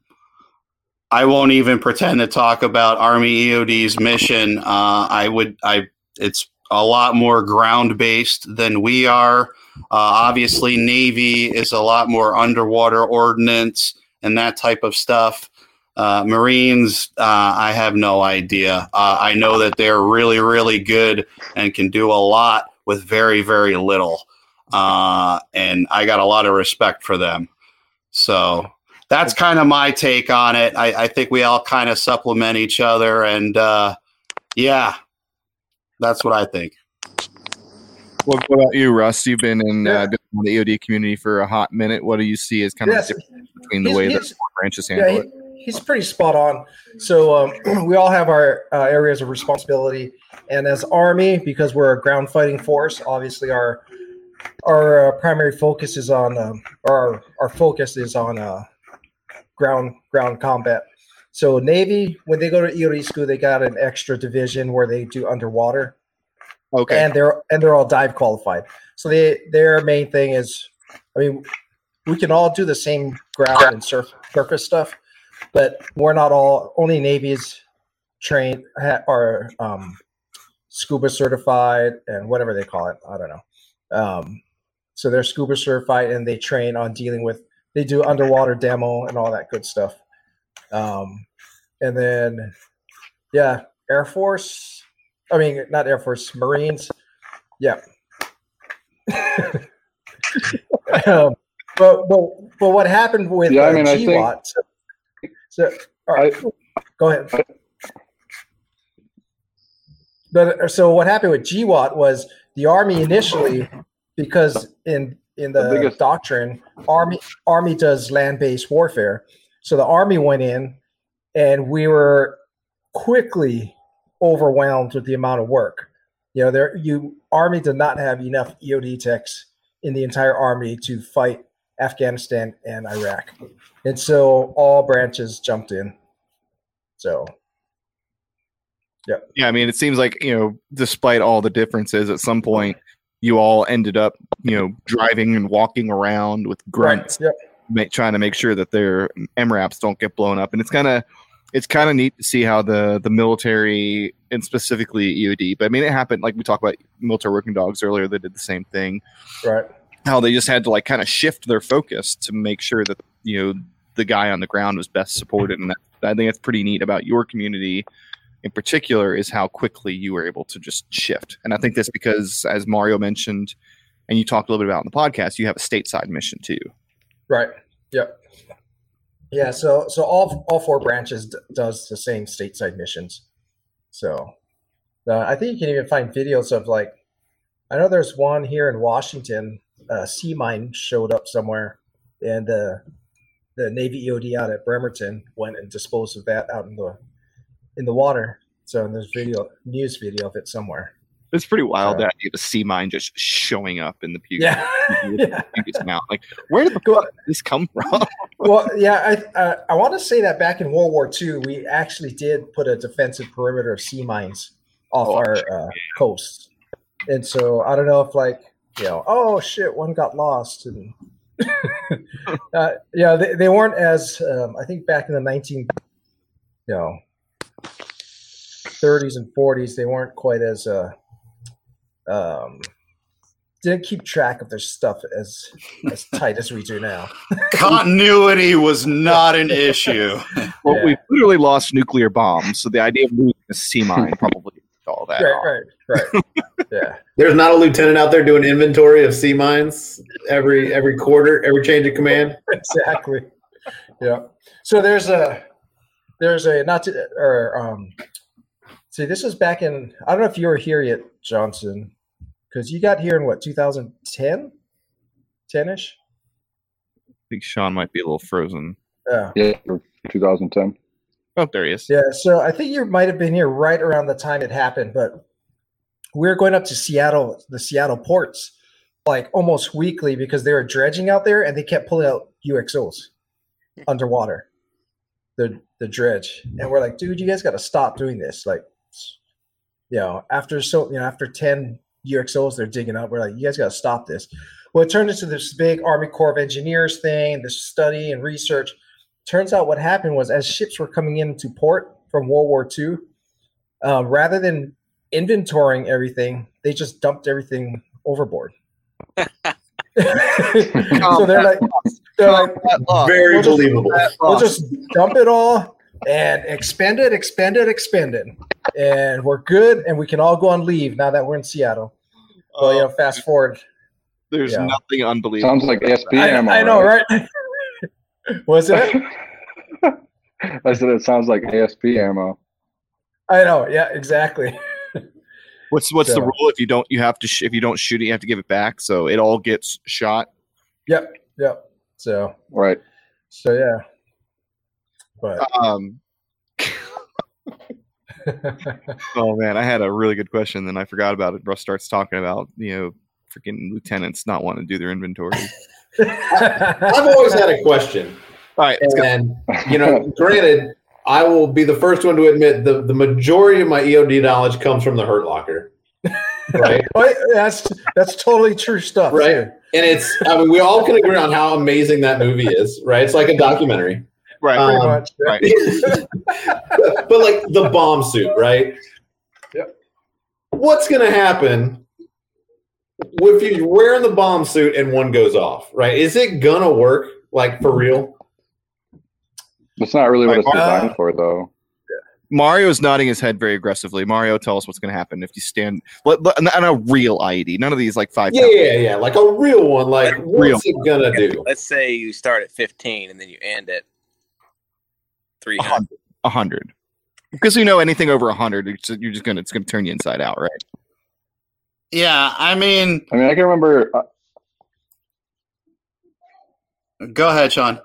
I won't even pretend to talk about Army EOD's mission. Uh, I would, I, it's a lot more ground based than we are. Uh, obviously, Navy is a lot more underwater ordnance and that type of stuff. Uh, Marines, uh, I have no idea. Uh, I know that they're really, really good and can do a lot with very, very little. Uh, and I got a lot of respect for them. So that's kind of my take on it. I, I think we all kind of supplement each other. And uh, yeah, that's what I think. What, what about you, Russ? You've been in, Yeah. uh, been the EOD community for a hot minute. What do you see as kind Yes. of the difference between the He's- way that he's- branches handle Yeah, it? he, he's pretty spot on. So um, <clears throat> we all have our uh, areas of responsibility, and as Army, because we're a ground fighting force, obviously our our uh, primary focus is on um, our our focus is on uh, ground ground combat. So Navy, when they go to school, they got an extra division where they do underwater Okay. and they're and they're all dive qualified. So they their main thing is, I mean, we can all do the same ground and surf, surface stuff, but we're not all. Only Navy's trained ha- are um, scuba certified and whatever they call it. I don't know. Um, so they're scuba certified and they train on dealing with. They do underwater demo and all that good stuff. Um, and then, yeah, Air Force. I mean, not Air Force, Marines. Yeah. <laughs> um, but, but but what happened with Yeah, I uh, mean, I think- GWOT? So, so all right, go ahead. But uh, so what happened with GWOT was the army initially, because in in the, The biggest- doctrine, army army does land based warfare. So the army went in, and we were quickly overwhelmed with the amount of work. you know, there you army did not have enough EOD techs in the entire army to fight Afghanistan and Iraq, and so all branches jumped in. So Yeah, yeah. I mean, it seems like you know, despite all the differences, at some point you all ended up, you know, driving and walking around with grunts, Yep. ma- trying to make sure that their MRAPs don't get blown up. And it's kind of, it's kind of neat to see how the the military and specifically EOD, but I mean, it happened like we talked about military working dogs earlier. They did the same thing. Right. How they just had to like kind of shift their focus to make sure that you know the guy on the ground was best supported, and that, I think that's pretty neat about your community in particular is how quickly you were able to just shift. And I think that's because, as Mario mentioned, and you talked a little bit about in the podcast, you have a stateside mission too. Right. Yep. Yeah. So so all all four branches d- does the same stateside missions. So uh, I think you can even find videos of like I know there's one here in Washington. A sea mine showed up somewhere, and the the Navy EOD out at Bremerton went and disposed of that out in the in the water. So there's video news video of it somewhere. It's pretty wild that you have a sea mine just showing up in the Puget, Yeah. <laughs> <laughs> yeah. Sound. Like, where did the fuck this come from? well, yeah, I uh, I want to say that back in World War II, we actually did put a defensive perimeter of sea mines off Oh, our uh, coast, and so I don't know if like you know, oh shit, one got lost, and <laughs> uh, yeah, they, they weren't as um, I think back in the nineteen, you know, thirties and forties, they weren't quite as uh, um, didn't keep track of their stuff as as tight as we do now. <laughs> Continuity was not an issue. <laughs> Well, Yeah. we literally lost nuclear bombs, so the idea of losing a sea mine <laughs> probably took all that. right, off. right, right. yeah, There's not a lieutenant out there doing inventory of sea mines every every quarter, every change of command. exactly. Yeah. So there's a there's a not to or um. See, this was back in I don't know if you were here yet, Johnson, because you got here in what 2010, 10 ish. I think Sean might be a little frozen. Yeah. Yeah, 2010. Oh, there he is. Yeah, so I think you might have been here right around the time it happened, but we're going up to Seattle, the Seattle ports, like almost weekly because they were dredging out there and they kept pulling out UXOs underwater, the the dredge, and we're like, dude, you guys got to stop doing this. Like, you know, after so you know after ten UXOs they're digging up, we're like, you guys got to stop this. Well, it turned into this big Army Corps of Engineers thing, this study and research turns out what happened was as ships were coming into port from World War II, um, rather than inventorying everything, they just dumped everything overboard. <laughs> so they're like, they're like, Very We'll just- believable. we'll just dump it all and expend it, expend it, expend it, and we're good, and we can all go on leave now that we're in Seattle. Well, you know, fast forward. There's Yeah. nothing unbelievable. Sounds like ASP I, ammo. I know, right? <laughs> Was it? <laughs> I said it sounds like ASP ammo. I know. Yeah, exactly. <laughs> What's what's the rule? If you don't, you have to. Sh- if you don't shoot it, you have to give it back. So it all gets shot. Yep. Yep. So, Right. so yeah. But Um. Oh man, I had a really good question, then I forgot about it. Russ starts talking about you know freaking lieutenants not wanting to do their inventory. I've always had a question, All right, let's go. and you know, granted, I will be the first one to admit the the majority of my EOD knowledge comes from the Hurt Locker, right? <laughs> That's that's totally true stuff. Right. And it's I mean, we all can agree on how amazing that movie is, right? It's like a documentary. Right, Pretty Um, much. right. <laughs> but like the bomb suit, right? Yep. What's gonna happen if you're wearing the bomb suit and one goes off, right? Is it gonna work like for real? That's not really what it's Uh, designed for, though. Mario's nodding his head very aggressively. Mario, tell us what's going to happen if you stand let, let, on a real IED. None of these like five. Yeah, yeah, yeah. Like a real one. Like Real. what's it gonna do? Let's say you start at 15 and then you end at 300. A hundred. Because you know anything over a hundred, it's- you're just gonna it's gonna turn you inside out, right? Yeah, I mean, I mean, I can remember. Uh, go ahead, Sean.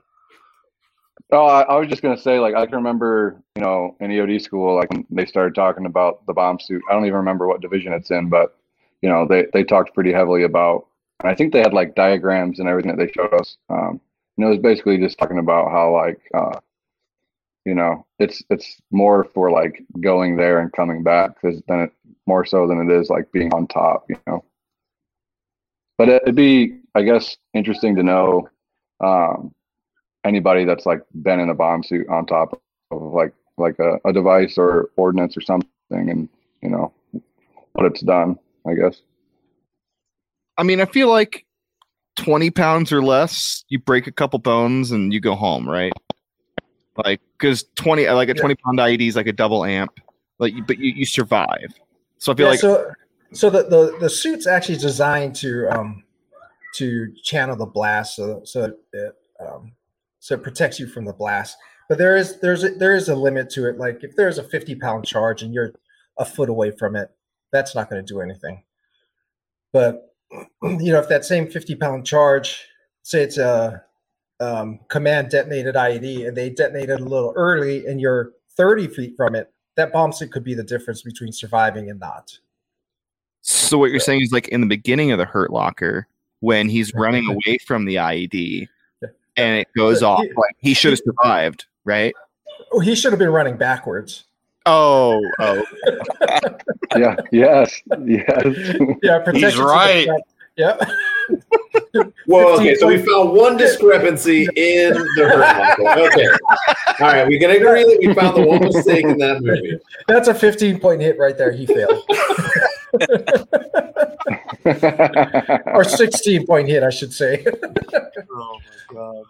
Oh, I, I was just gonna say, like, I can remember, you know, in EOD school, like when they started talking about the bomb suit. I don't even remember what division it's in, but you know, they they talked pretty heavily about. And I think they had like diagrams and everything that they showed us. Um, and it was basically just talking about how like, uh, you know, it's it's more for like going there and coming back because then it more so than it is like being on top, you know. But it'd be, I guess, interesting to know um, anybody that's like been in a bomb suit on top of like like a, a device or ordinance or something, and you know what it's done. I guess. I mean, I feel like 20 pounds or less, you break a couple bones and you go home, right? Like, because 20, like a Yeah. 20 pound IED is like a double amp, like, but you, you survive. So I feel Yeah, like, so so the, the the suit's actually designed to um to channel the blast so so it um so it protects you from the blast but there is there's a, there is a limit to it like if there's a 50 pound charge and you're a foot away from it that's not going to do anything but <clears throat> you know if that same 50 pound charge say it's a um, command detonated ied and they detonated a little early and you're 30 feet from it that bomb suit could be the difference between surviving and not so what you're saying is like in the beginning of the Hurt Locker, when he's running away from the IED and it goes So off, he- like he should have survived, right? Oh, he should have been running backwards. Oh, oh, <laughs> Yeah. yes. Yes. Yeah, protection to the right. Front. Yep. <laughs> Well, okay, so we found one discrepancy in the hurt locker. Okay. All right, we can agree that we found the one mistake in that movie. That's a 15 point hit right there. He failed. <laughs> or 16 point hit, I should say. oh my god.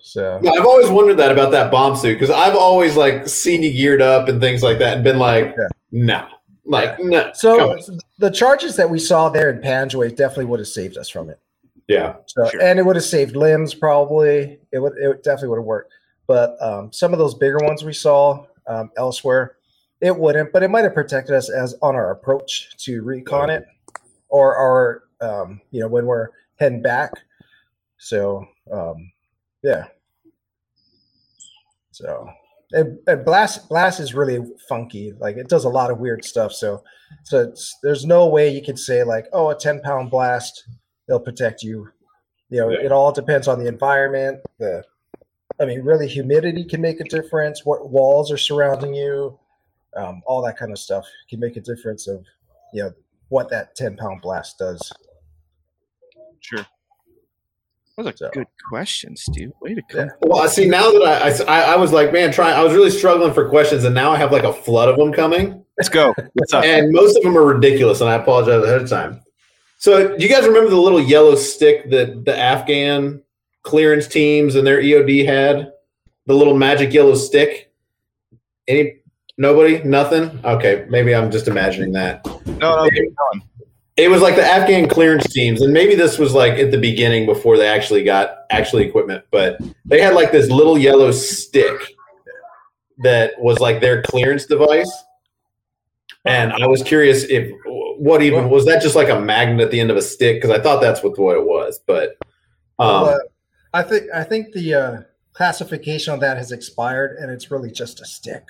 So Yeah, I've always wondered that about that bomb suit because I've always like seen you geared up and things like that and been like, Yeah. no, like no. So the charges that we saw there in Panjwai definitely would have saved us from it. yeah, So Sure. and it would have saved limbs probably. It would it definitely would have worked. But um, some of those bigger ones we saw um, elsewhere, it wouldn't. But it might have protected us as on our approach to recon it, or or um, you know when we're heading back. So um, yeah. So and, blast blast is really funky. Like it does a lot of weird stuff. So so it's, there's no way you could say like oh a ten pound blast they'll protect you. You know, Yeah. it all depends on the environment. The, I mean, really, humidity can make a difference. What walls are surrounding you, um, all that kind of stuff can make a difference of, you know, what that ten pound blast does. Sure. That was a So- good question, Stu. Way to come. Yeah. Well, I see now that I, I I was like, man, trying. I was really struggling for questions, and now I have like a flood of them coming, Let's go. What's up? and most of them are ridiculous, and I apologize ahead of time. So, do you guys remember the little yellow stick that the Afghan clearance teams and their EOD had? The little magic yellow stick. Any nobody? Nothing. Okay, maybe I'm just imagining that. No, no, keep going. It was like the Afghan clearance teams, and maybe this was like at the beginning before they actually got actually equipment, but they had like this little yellow stick that was like their clearance device. And I was curious if what even was that just like a magnet at the end of a stick? Because I thought that's what, what it was, but um, Well, uh, I think I think the uh, classification on that has expired, and it's really just a stick.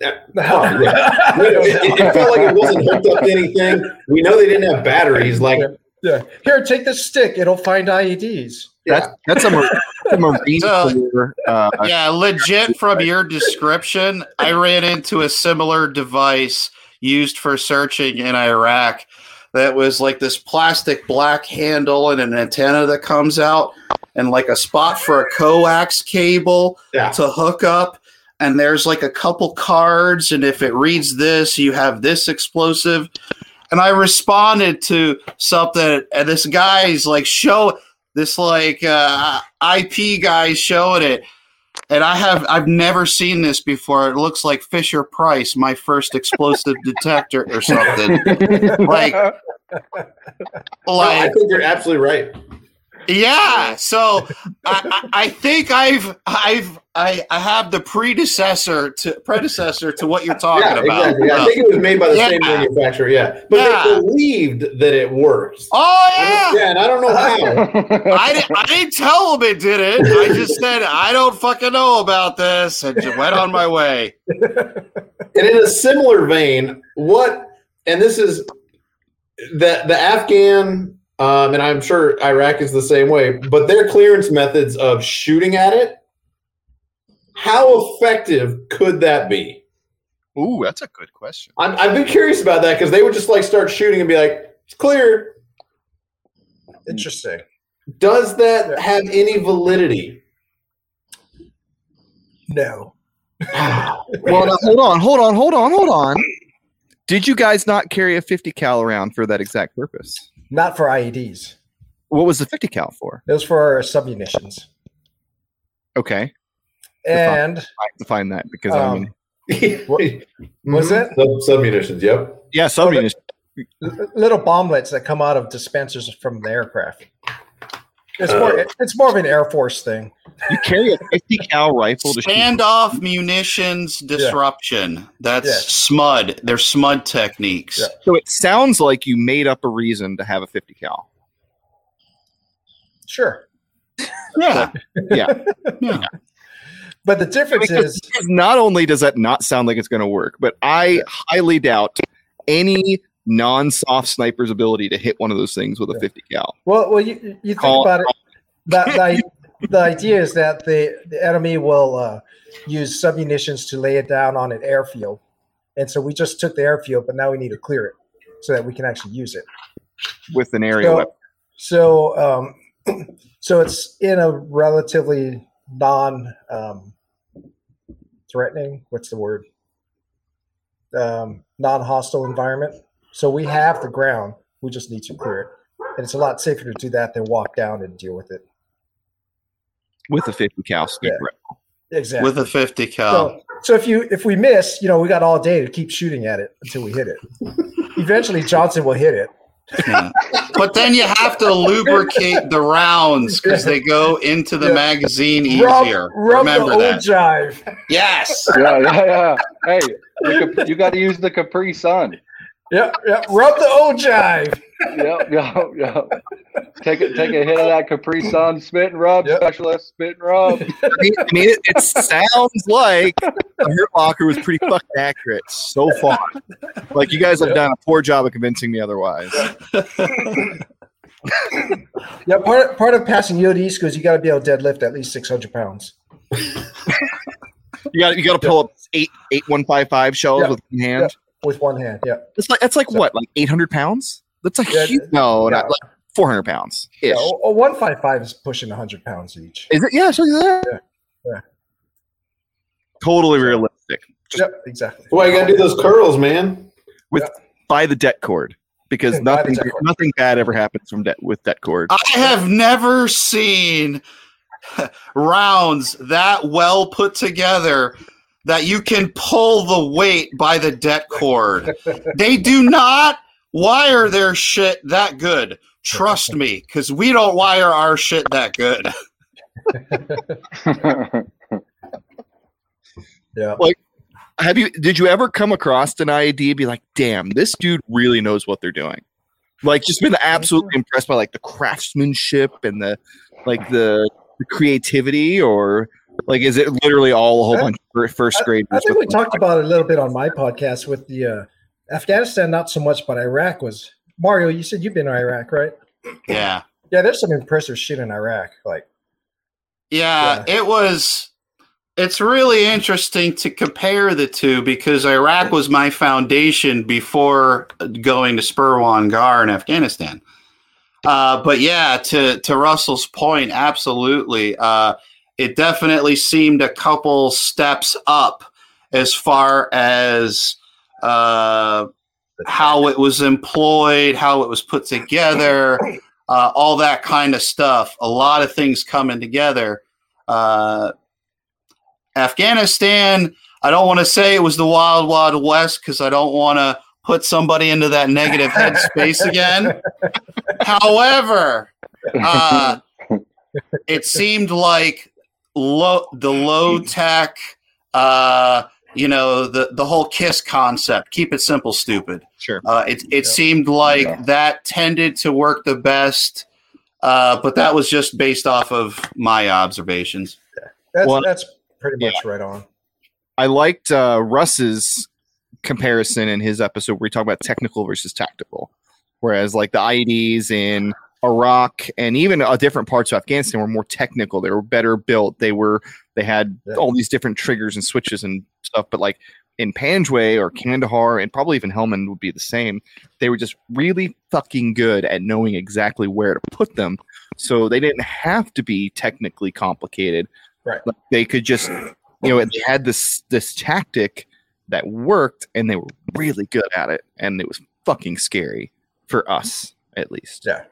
Yeah. Oh, yeah. <laughs> it, it felt like it wasn't hooked up to anything. We know they didn't have batteries. Like, Yeah. Here, take this stick. It'll find IEDs. That's that's a, that's a Marine <laughs> So- Corps. Uh, yeah, legit from your description, I ran into a similar device used for searching in Iraq that was like this plastic black handle and an antenna that comes out and like a spot for a coax cable yeah, to hook up and there's like a couple cards and if it reads this you have this explosive. And i responded to something and this guy's like show this like uh, ip guy showing it. And i have i've never seen this before. It looks like fisher price my first explosive <laughs> detector or something. Like- <laughs> No, I think you're absolutely right. Yeah, so I, I, think I've I've I, I have the predecessor to predecessor to what you're talking yeah, about. exactly. I think it was made by the same manufacturer. Yeah, but Yeah. they believed that it worked. oh yeah. Yeah, and I don't know how. <laughs> I, di- I didn't tell him it did it. I just said I don't fucking know about this and just went on my way. And in a similar vein, what and this is the the Afghan, um, and I'm sure Iraq is the same way, but their clearance methods of shooting at it, how effective could that be? Ooh, that's a good question. I'm, I've been curious about that because they would just like start shooting and be like, "It's clear." Interesting. Does that have any validity? No. <sighs> Well, now, hold on, hold on, hold on, hold on. Did you guys not carry a 50 cal around for that exact purpose? Not for IEDs. What was the 50 cal for? It was for submunitions. Okay, And I define that because I Um, mean, <laughs> What- was Mhm. it Sub, submunitions? Yep. yeah, submunitions. L- little bomblets that come out of dispensers from the aircraft? It's Uh, more. It's more of an Air Force thing. You carry a 50 cal rifle to shoot. Standoff munitions disruption. That's Yeah. SMUD. They're SMUD techniques. Yeah. So it sounds like you made up a reason to have a 50 cal. Sure, Yeah. Yeah. Yeah. <laughs> but the difference Because, is not only does that not sound like it's going to work, but I highly doubt any non-soft sniper's ability to hit one of those things with a 50 cal. well. Well, you, you think Call- about it. The, <laughs> the, the idea is that the, the enemy will uh, use submunitions to lay it down on an airfield, and so we just took the airfield, but now we need to clear it so that we can actually use it. with an aerial So, weapon. so, um, <clears throat> so it's in a relatively non um, threatening. What's the word? Um, non hostile environment. So we have the ground. We just need to clear it, and it's a lot safer to do that than walk down and deal with it. with a 50 cal sniper. rifle. Exactly. With a 50 cal. so, so if you if we miss, you know, we got all day to keep shooting at it until we hit it. <laughs> Eventually, Johnson will hit it. Yeah. But then you have to lubricate the rounds because they go into the Yeah. magazine easier. Rub, rub Remember the old that. jive. Yes. yeah, yeah, yeah. Hey, the you got to use the Capri Sun. Yep, yep. Rub the old jive. Yep, <laughs> yep, yep. Take it, take a hit of that Capri Sun spit and rub Yep. specialist, spit and rub. <laughs> I mean, I mean, it, it sounds like the Hurt Locker was pretty fucking accurate so far. Like you guys have done a poor job of convincing me otherwise. <laughs> Yeah, part part of passing EOD school is you got to be able to deadlift at least six hundred pounds. You got you got to pull up eight eight one five five shells Yeah. with one hand. With one hand. Yeah, It's like that's like what like eight hundred pounds. That's like Yeah, huge. no, yeah. not like four hundred pounds. yeah. A one five five is pushing hundred pounds each. Is it? Yeah, show you that. Yeah, yeah. Totally realistic. Just Yep, exactly. Well, you got to do those curls, man. With by the det cord because <laughs> Buy nothing nothing bad ever happens from debt with det cord. I have never seen <laughs> rounds that well put together that you can pull the weight by the det cord. They do not wire their shit that good. Trust me, because we don't wire our shit that good. <laughs> Yeah. Like, Have you? Did you ever come across an IED and be like, "Damn, this dude really knows what they're doing"? Like, just been absolutely impressed by like the craftsmanship and the like the, the creativity, or like is it literally all a whole I- bunch of first graders? I think we talked about it a little bit on my podcast with the uh, Afghanistan, not so much, but Iraq was Mario. You said you've been to Iraq, right? Yeah. Yeah, there's some impressive shit in Iraq. Like, Yeah, it was. It's really interesting to compare the two because Iraq was my foundation before going to Sperwan Ghar in Afghanistan. Uh, but yeah, to to Russell's point, absolutely, uh, it definitely seemed a couple steps up as far as uh, how it was employed, how it was put together, uh, all that kind of stuff. A lot of things coming together. Uh, Afghanistan, I don't want to say it was the wild, wild west because I don't want to put somebody into that negative headspace again. <laughs> However, uh, it seemed like low the low tech uh you know the the whole kiss concept keep it simple stupid Sure. uh it it Yeah. seemed like Yeah. that tended to work the best uh but that was just based off of my observations That's Well, that's pretty much right on. I liked uh, Russ's comparison in his episode where he talked about technical versus tactical, whereas like the IEDs in Iraq and even uh, different parts of Afghanistan were more technical. They were better built. They were they had Yeah. all these different triggers and switches and stuff. But like in Panjwai or Kandahar and probably even Helmand would be the same. They were just really fucking good at knowing exactly where to put them. So they didn't have to be technically complicated. Right. Like they could just you know, they had this this tactic that worked and they were really good at it and it was fucking scary for us at least. Yeah.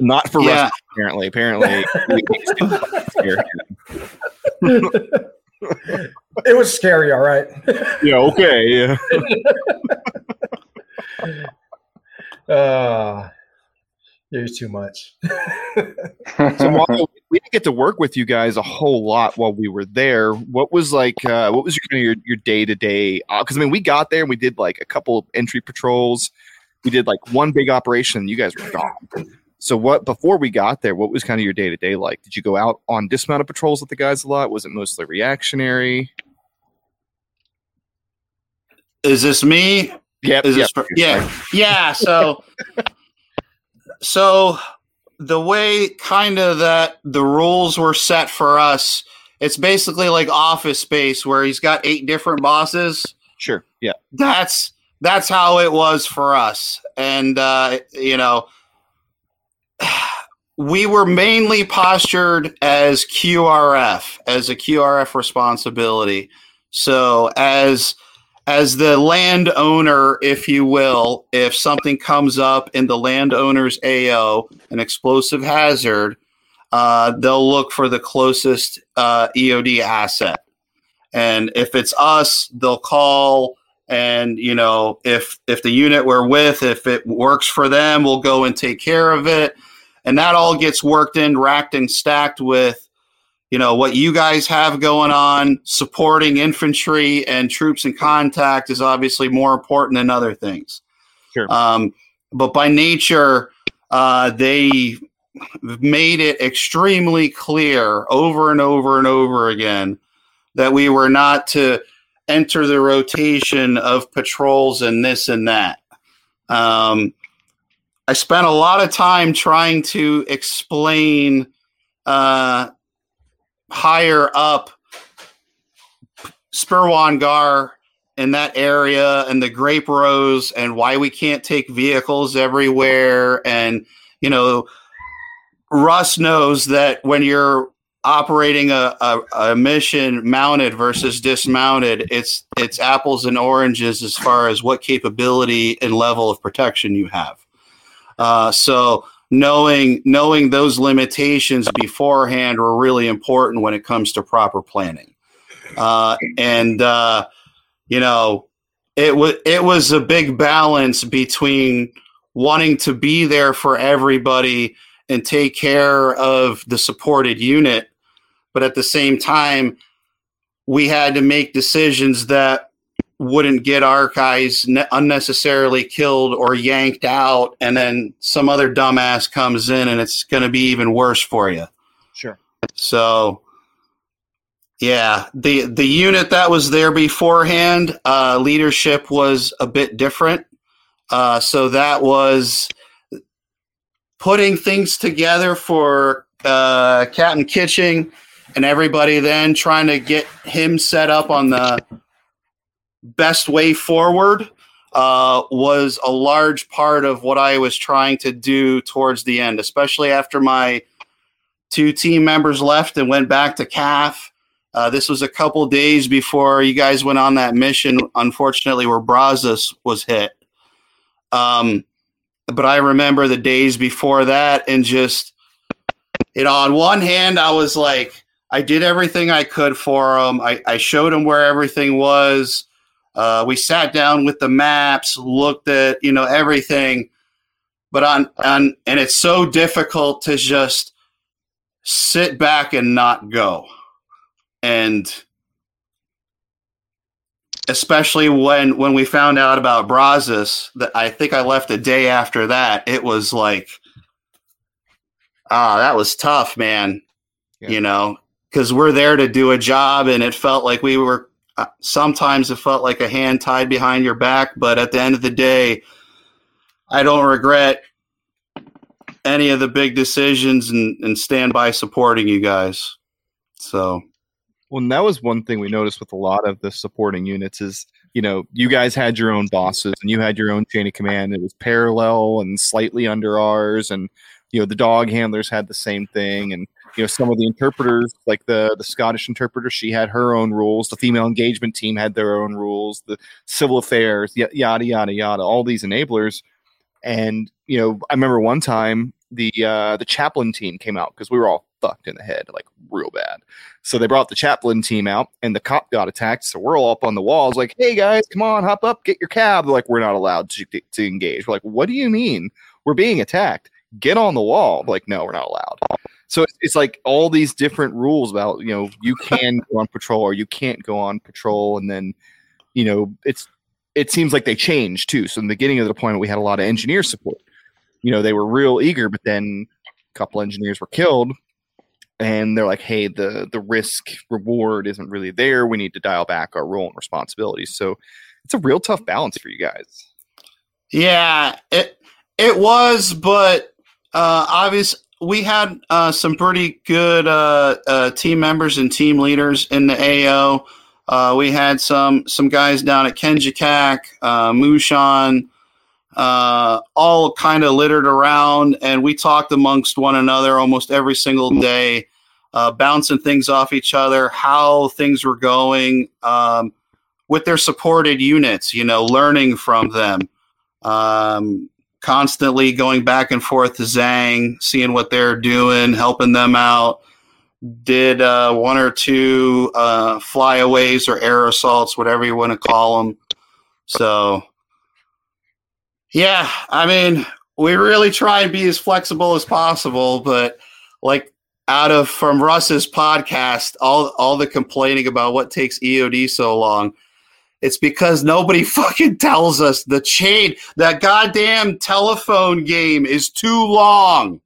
Not for Yeah. Russ apparently. Apparently we still fucking scare him. it was scary, all right. <laughs> Yeah, okay, yeah. <laughs> uh you're too much. So <laughs> while we didn't get to work with you guys a whole lot while we were there. What was like? Uh, what was your kind of your your day to day? Because I mean, we got there and we did like a couple entry patrols. We did like one big operation. and You guys were gone. So what? Before we got there, what was kind of your day to day like? Did you go out on dismounted patrols with the guys a lot? Was it mostly reactionary? is this me Yep. Is yep. this yeah, yeah. So, so the way kind of that the rules were set for us, it's basically like Office Space, where he's got eight different bosses. Sure. Yeah. That's that's how it was for us, and uh, you know, we were mainly postured as QRF, as a QRF responsibility. So as as the landowner, if you will, if something comes up in the landowner's AO, an explosive hazard, uh, they'll look for the closest uh, EOD asset. And if it's us, they'll call. And you know, if if the unit we're with, if it works for them, we'll go and take care of it. And that all gets worked in, racked and stacked with you know what you guys have going on. Supporting infantry and troops in contact is obviously more important than other things. Sure. um, but by nature uh, they made it extremely clear over and over and over again that we were not to enter the rotation of patrols and this and that. Um, i spent a lot of time trying to explain uh, higher up Sperwan Ghar in that area and the grape rows and why we can't take vehicles everywhere and you know Russ knows that when you're operating a, a, a mission mounted versus dismounted it's it's apples and oranges as far as what capability and level of protection you have uh, so knowing knowing those limitations beforehand were really important when it comes to proper planning. Uh, and uh, you know, it was it was a big balance between wanting to be there for everybody and take care of the supported unit, but at the same time, we had to make decisions that wouldn't get our guys ne- unnecessarily killed or yanked out, and then some other dumbass comes in and it's going to be even worse for you. Sure. So, yeah, the the unit that was there beforehand, uh, leadership was a bit different. Uh, so that was putting things together for uh, Captain Kitching and everybody. Then trying to get him set up on the best way forward uh, was a large part of what I was trying to do towards the end, especially after my two team members left and went back to KAF. Uh, this was a couple days before you guys went on that mission, unfortunately, where Brazos was hit. Um, but I remember the days before that and just, you know, on one hand, I was like, I did everything I could for them. I, I showed them where everything was. Uh, we sat down with the maps, looked at you know everything, but on on and it's so difficult to just sit back and not go and especially when when we found out about Brazos that I think I left a day after that it was like ah that was tough man Yeah. you know because we're there to do a job and it felt like we were Uh, sometimes it felt like a hand tied behind your back but at the end of the day I don't regret any of the big decisions and, and stand by supporting you guys. So Well, and that was one thing we noticed with a lot of the supporting units is, you know, you guys had your own bosses and you had your own chain of command. It was parallel and slightly under ours, and you know the dog handlers had the same thing, and you know some of the interpreters, like the the Scottish interpreter, she had her own rules. The female engagement team had their own rules. The civil affairs, y- yada yada yada, all these enablers. And you know, I remember one time the uh, the chaplain team came out because we were all fucked in the head, like real bad. So they brought the chaplain team out, and the cop got attacked. So we're all up on the walls, like, "Hey guys, come on, hop up, get your cab." They're like, "We're not allowed to, to engage." We're like, "What do you mean? We're being attacked? Get on the wall!" Like, "No, we're not allowed." So it's, like all these different rules about you know you can go on patrol or you can't go on patrol, and then you know it's it seems like they changed too. So in the beginning of the deployment, we had a lot of engineer support. You know, they were real eager, but then a couple engineers were killed and they're like, "Hey, the the risk reward isn't really there. We need to dial back our role and responsibilities." So it's a real tough balance for you guys. yeah, it it was, but uh, obvious we had uh, some pretty good uh, uh, team members and team leaders in the AO. Uh, we had some some guys down at Kenjikak, uh, Mushan, uh, all kind of littered around, and we talked amongst one another almost every single day, bouncing things off each other, how things were going um, with their supported units. You know, learning from them, um, constantly going back and forth to Zhang, seeing what they're doing, helping them out did uh, one or two uh, flyaways or air assaults, whatever you want to call them. So, yeah, I mean, we really try and be as flexible as possible, but like out of from Russ's podcast, all all the complaining about what takes EOD so long. It's because nobody <laughs> fucking tells us the chain, that goddamn telephone game is too long.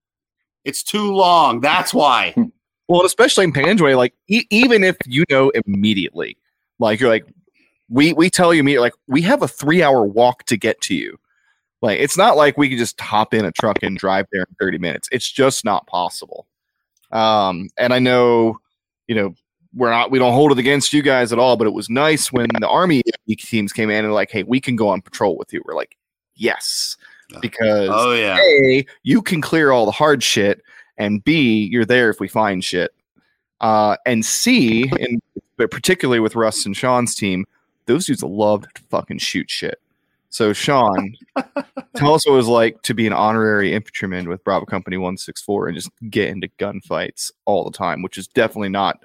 It's too long. That's why. <laughs> Well, especially in Panjwai, like e- even if you know immediately, like you're like, we we tell you immediately, like we have a three hour walk to get to you. Like it's not like we can just hop in a truck and drive there in 30 minutes. It's just not possible. Um, and I know, you know, we're not we don't hold it against you guys at all, but it was nice when the army teams came in and like, hey, we can go on patrol with you. We're like, yes, because Oh yeah. a you can clear all the hard shit and b you're there if we find shit uh, and c and but particularly with russ and sean's team those dudes loved to fucking shoot shit so sean <laughs> tell us what it was like to be an honorary infantryman with bravo company 164 and just get into gunfights all the time which is definitely not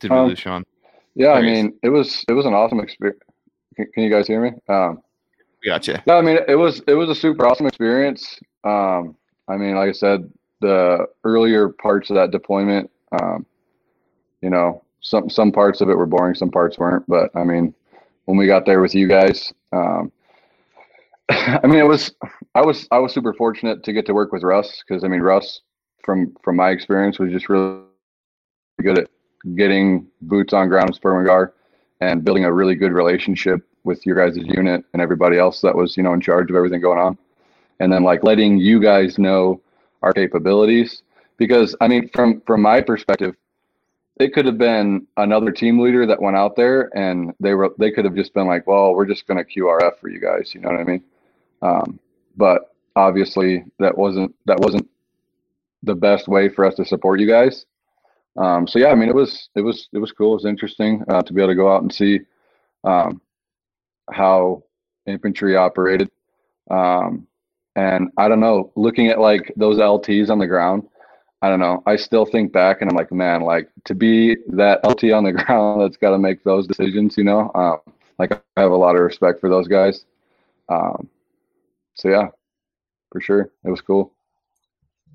did we Um, lose sean Yeah, I There he is. mean, it was it was an awesome experience. Can, can you guys hear me? Um, we gotcha no, I mean, it was it was a super awesome experience. Um, I mean, like I said, the earlier parts of that deployment, um, you know, some some parts of it were boring, some parts weren't. But I mean, when we got there with you guys, um, <laughs> I mean, it was I was I was super fortunate to get to work with Russ because I mean, Russ, from from my experience, was just really good at getting boots on ground with Sperwan Ghar and building a really good relationship with your guys' unit and everybody else that was, you know, in charge of everything going on. And then like letting you guys know our capabilities. Because I mean, from from my perspective, it could have been another team leader that went out there and they were they could have just been like, well, we're just gonna QRF for you guys, you know what I mean? Um, but obviously that wasn't that wasn't the best way for us to support you guys. Um, so yeah, I mean, it was it was it was cool. It was interesting uh, to be able to go out and see um, how infantry operated. Um, and I don't know, looking at like those LTs on the ground, I don't know. I still think back and I'm like, man, like to be that LT on the <laughs> ground that's got to make those decisions, you know. Um, like I have a lot of respect for those guys. Um, so yeah, for sure, it was cool.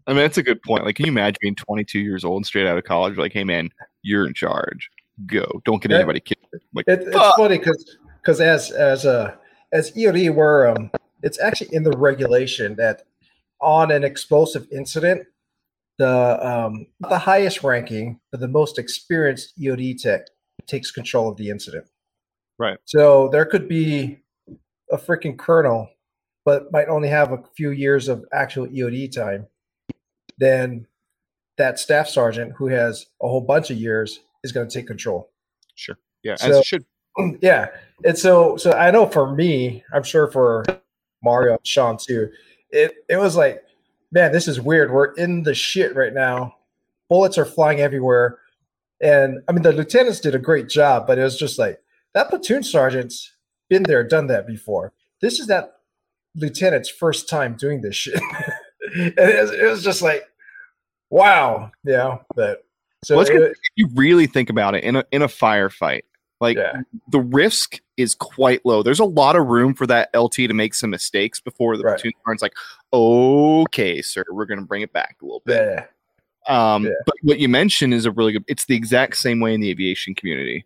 I mean, that's a good point. Like, can you imagine being 22 years old and straight out of college? Like, hey, man, you're in charge. Go. Don't get anybody killed. Like, It, it's fuck. funny because because as as a as EOD, we're um, it's actually in the regulation that on an explosive incident, the um, the highest ranking, but the most experienced EOD tech takes control of the incident. Right. So there could be a freaking colonel, but might only have a few years of actual EOD time. Then that staff sergeant who has a whole bunch of years is going to take control. Sure. Yeah, as So- it should. <clears throat> yeah and so so i know for me i'm sure for mario and sean too it it was like man this is weird we're in the shit right now bullets are flying everywhere and i mean the lieutenants did a great job but it was just like that platoon sergeant's been there done that before this is that lieutenant's first time doing this shit <laughs> and it was, it was just like wow yeah but so Well, it- you really think about it, in a in a firefight, like yeah the risk is quite low. There's a lot of room for that LT to make some mistakes before the Right. platoon sergeant's like, okay, sir, we're gonna bring it back a little bit. yeah Um, Yeah. But what you mentioned is a really good. It's the exact same way in the aviation community.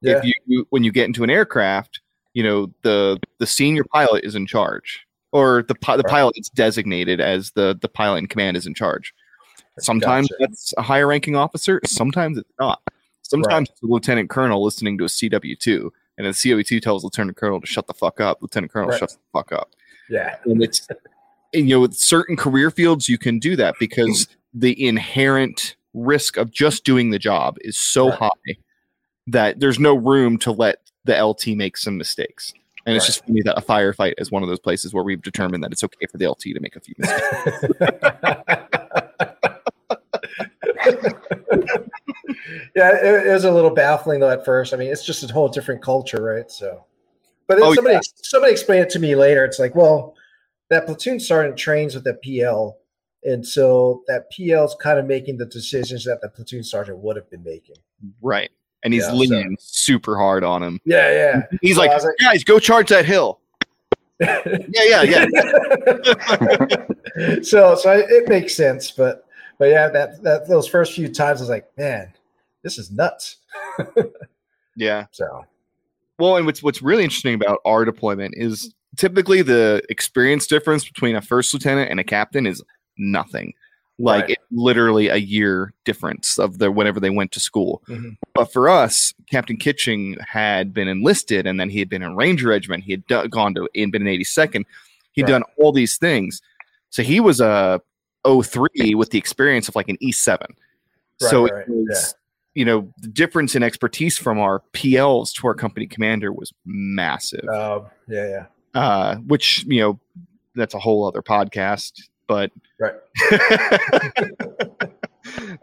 yeah If you when you get into an aircraft, you know the the senior pilot is in charge, or the the Right. pilot is designated as the the pilot in command is in charge. Sometimes Gotcha. that's a higher ranking officer. Sometimes it's not. Sometimes it's a lieutenant colonel listening to a CW two, and the CW two tells lieutenant colonel to shut the fuck up. Lieutenant colonel Right. shuts the fuck up yeah and it's and, you know with certain career fields you can do that because the inherent risk of just doing the job is so Right. high that there's no room to let the LT make some mistakes. And it's Right. just funny that a firefight is one of those places where we've determined that it's okay for the LT to make a few mistakes. <laughs> <laughs> yeah, it, it was a little baffling though at first. I mean, it's just a whole different culture, right? So, but then Oh, somebody somebody explained it to me later. It's like, well, that platoon sergeant trains with the PL, and so that PL is kind of making the decisions that the platoon sergeant would have been making. right. And he's Yeah, leaning super hard on him. Yeah, yeah. He's So like, like- guys, go charge that hill. <laughs> yeah, Yeah, yeah, yeah. <laughs> so, so it makes sense, but but yeah, that that those first few times I was like, man, this is nuts. <laughs> yeah. So Well, and what's what's really interesting about our deployment is typically the experience difference between a first lieutenant and a captain is nothing. Like Right. it's literally a year difference of the whenever they went to school. Mhm. But for us, Captain Kitching had been enlisted, and then he had been in Ranger Regiment. He had gone to and been in 82nd. He'd Right. done all these things, so he was a 03 with the experience of like an E7. so Right, it right, was, you know, the difference in expertise from our PLs to our company commander was massive. um, yeah, yeah. Uh, which you know, that's a whole other podcast. But Right.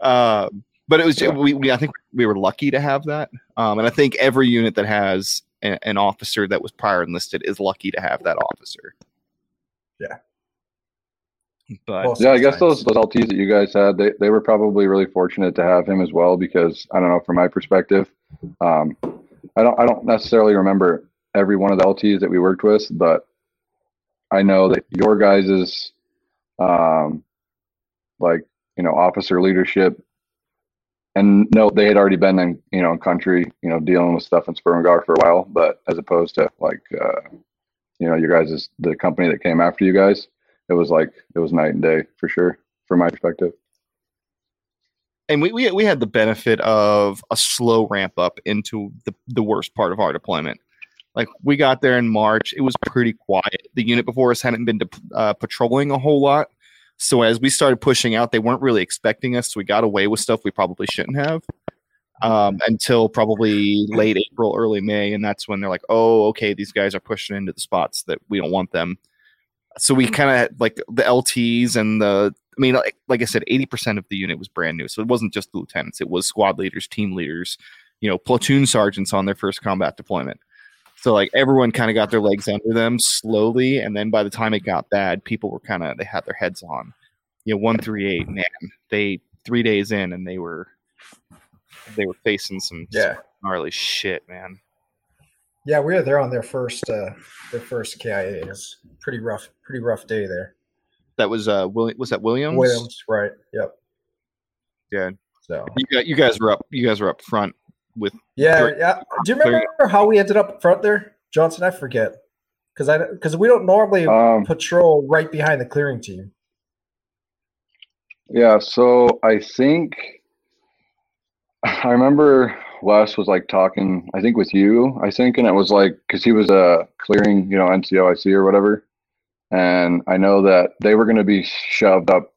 <laughs> um, but it was we, we I think we were lucky to have that, um, and I think every unit that has a, an officer that was prior enlisted is lucky to have that officer. Yeah. But Most Yeah, I guess those, those LTs that you guys had, they, they were probably really fortunate to have him as well because I don't know, from my perspective, um, I don't I don't necessarily remember every one of the LTs that we worked with, but I know that your guys's um, like you know officer leadership and no, they had already been in you know in country you know dealing with stuff in Sperwan Ghar for a while, but as opposed to like uh, you know your guys' is the company that came after you guys it was like it was night and day for sure from my perspective and we, we we had the benefit of a slow ramp up into the, the worst part of our deployment. Like we got there in March, it was pretty quiet. The unit before us hadn't been de- uh, patrolling a whole lot, so as we started pushing out, they weren't really expecting us. So we got away with stuff we probably shouldn't have um, until probably late April, early May, and that's when they're like, "Oh, okay, these guys are pushing into the spots that we don't want them." So we kind of like the LTs and the I mean, like, like I said, 80% of the unit was brand new. So it wasn't just the lieutenants, it was squad leaders, team leaders, you know, platoon sergeants on their first combat deployment. So like everyone kind of got their legs under them slowly. And then by the time it got bad, people were kind of, they had their heads on. You know, 138, man, they three days in, and they were they were facing some Yeah. gnarly shit, man. Yeah, we were there on their first uh their first KIA. It was pretty rough, pretty rough day there. That was uh, William. Was that Williams? Williams, right? Yep. Yeah. So You guys, you guys were up. You guys were up front with. yeah, Clear- yeah. Do you remember how we ended up front there, Johnson? I forget because I because we don't normally Um, patrol right behind the clearing team. Yeah, so I think I remember Wes was like talking, I think with you, I think, and it was like because he was uh, clearing, you know, NCOIC or whatever, and I know that they were going to be shoved up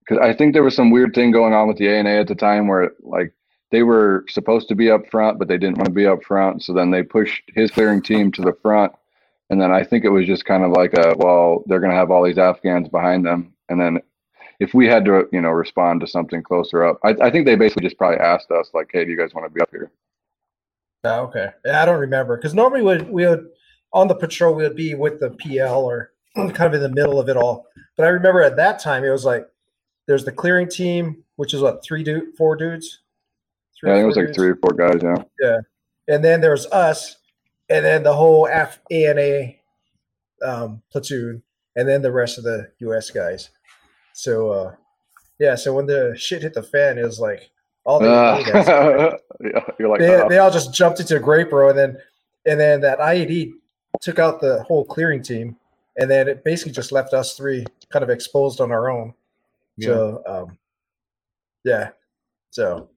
because I think there was some weird thing going on with the A and A at the time where like they were supposed to be up front, but they didn't want to be up front, so then they pushed his clearing team to the front, and then I think it was just kind of like a well, they're going to have all these Afghans behind them, and then if we had to, you know, respond to something closer up, I, I think they basically just probably asked us, like, "Hey, do you guys want to be up here?" Oh, okay. Yeah, I don't remember because normally we would, we would on the patrol we would be with the PL or kind of in the middle of it all. But I remember at that time it was like there's the clearing team, which is what three dude, four dudes. Three Yeah, it was like dudes? three or four guys. Yeah, Yeah, and then there's us, and then the whole F A N A um, platoon, and then the rest of the US guys. So uh, yeah, so when the shit hit the fan, it was like all the Uh, guys. yeah, you're like, they, "Oh." they all just jumped into a grape row, and then and then that IED took out the whole clearing team, and then it basically just left us three kind of exposed on our own. Yeah. So um, yeah, so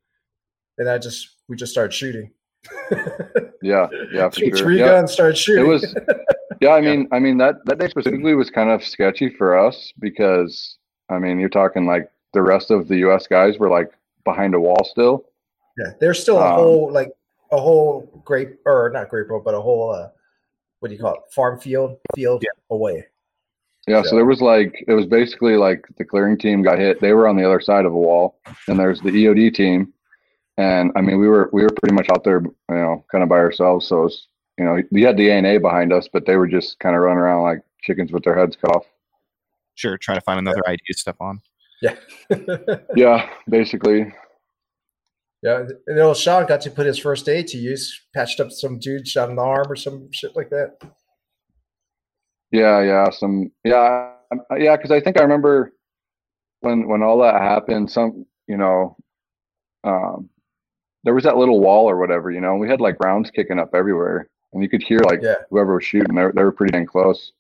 and I just we just started shooting. <laughs> yeah, yeah, for Three. Yeah, guns started shooting. it was. <laughs> Yeah, I mean, I mean that that day specifically was kind of sketchy for us because I mean, you're talking like the rest of the U.S. guys were like behind a wall still. yeah, there's still a um, whole like a whole grape or not grape row, but a whole uh, what do you call it? Farm field field away. Yeah, So- so there was like it was basically like the clearing team got hit. They were on the other side of a wall, and there's the EOD team, and I mean we were we were pretty much out there, you know, kind of by ourselves. So it was, you know, we had the ANA behind us, but they were just kind of running around like chickens with their heads cut off. Sure, try to find another IED to step on. Yeah. <laughs> Yeah, basically. Yeah, and then Sean got to put his first aid to use, patched up some dude shot in the arm or some shit like that. Yeah, yeah, some yeah, um, yeah. Because I think I remember when when all that happened. Some you know, um, there was that little wall or whatever. You know, we had like rounds kicking up everywhere, and you could hear like Yeah. whoever was shooting. They, were- they were pretty dang close.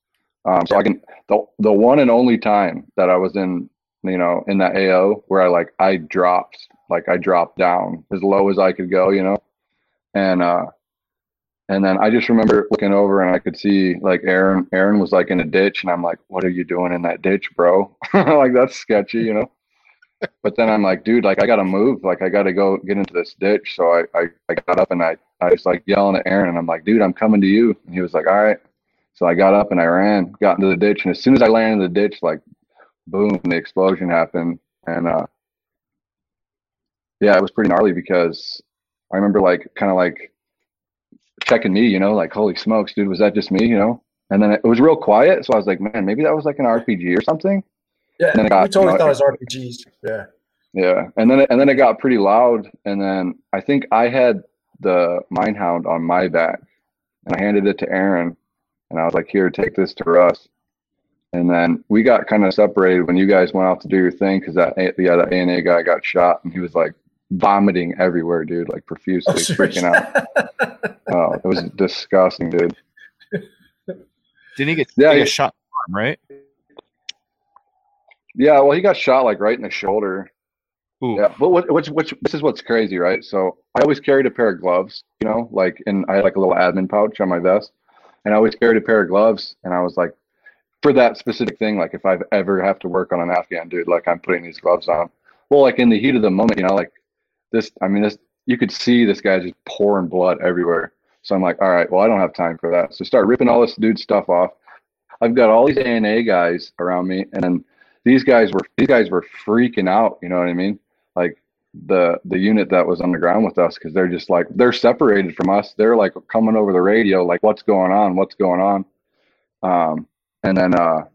Um, so I can the the one and only time that I was in you know in that AO where I like I dropped like I dropped down as low as I could go. You know, and uh and then I just remember looking over and I could see like Aaron. Aaron was like in a ditch, and I'm like, "What are you doing in that ditch, bro?" <laughs> like that's sketchy, you know. but then I'm like, "Dude, like I gotta move. Like I gotta go get into this ditch." So I I, I got up and I I was like yelling at Aaron, and I'm like, "Dude, I'm coming to you." And he was like, "All right." So I got up and I ran, got into the ditch, and as soon as I landed in the ditch, like, boom, the explosion happened, and uh, yeah, it was pretty gnarly because I remember like kind of like checking me, you know, like holy smokes, dude, was that just me, you know? And then it was real quiet, so I was like, man, maybe that was like an RPG or something. Yeah, Then it got, we totally you know, thought it was RPGs. Yeah, Yeah, and then it, and then it got pretty loud, and then I think I had the Minehound on my back, and I handed it to Aaron, and I was like, "Here, take this to Russ." And then we got kind of separated when you guys went out to do your thing because that A- yeah that A and A guy got shot, and he was like vomiting everywhere, dude, like profusely, oh, freaking out. <laughs> Oh, it was disgusting, dude. Didn't he get, Yeah, he he- shot arm, right? Yeah, well, he got shot like right in the shoulder. Ooh. Yeah, but what, which, which, this is what's crazy, right? So I always carried a pair of gloves, you know, like, and I had like a little admin pouch on my vest, and I always carried a pair of gloves, and I was like, for that specific thing, like if I ever have to work on an Afghan dude, like I'm putting these gloves on. Well, like in the heat of the moment, you know, like this, I mean, this, you could see this guy just pouring blood everywhere. So I'm like, all right, well, I don't have time for that. So start ripping all this dude stuff off. I've got all these ANA guys around me, and these guys were these guys were freaking out. You know what I mean? Like the the unit that was on the ground with us because they're just like they're separated from us. They're like coming over the radio, like what's going on? What's going on? Um, and then uh,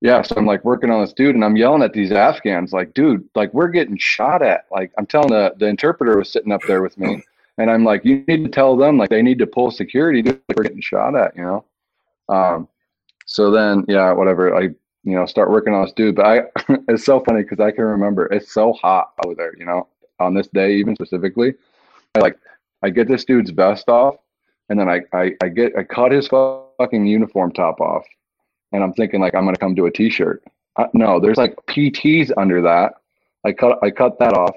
yeah, so I'm like working on this dude and I'm yelling at these Afghans, like, dude, like we're getting shot at. Like I'm telling the, the interpreter was sitting up there with me <coughs> and I'm like, you need to tell them like they need to pull security, dude, like, we're getting shot at, you know? Um, so then, yeah, whatever. I, you know, start working on this dude, but I, <laughs> it's so funny because I can remember it's so hot over there, you know, on this day, even specifically, I like, I get this dude's vest off and then I, I, I get, I cut his fucking uniform top off and I'm thinking like I'm gonna come do a t-shirt. Uh, no, there's like PTs under that. I cut I cut that off.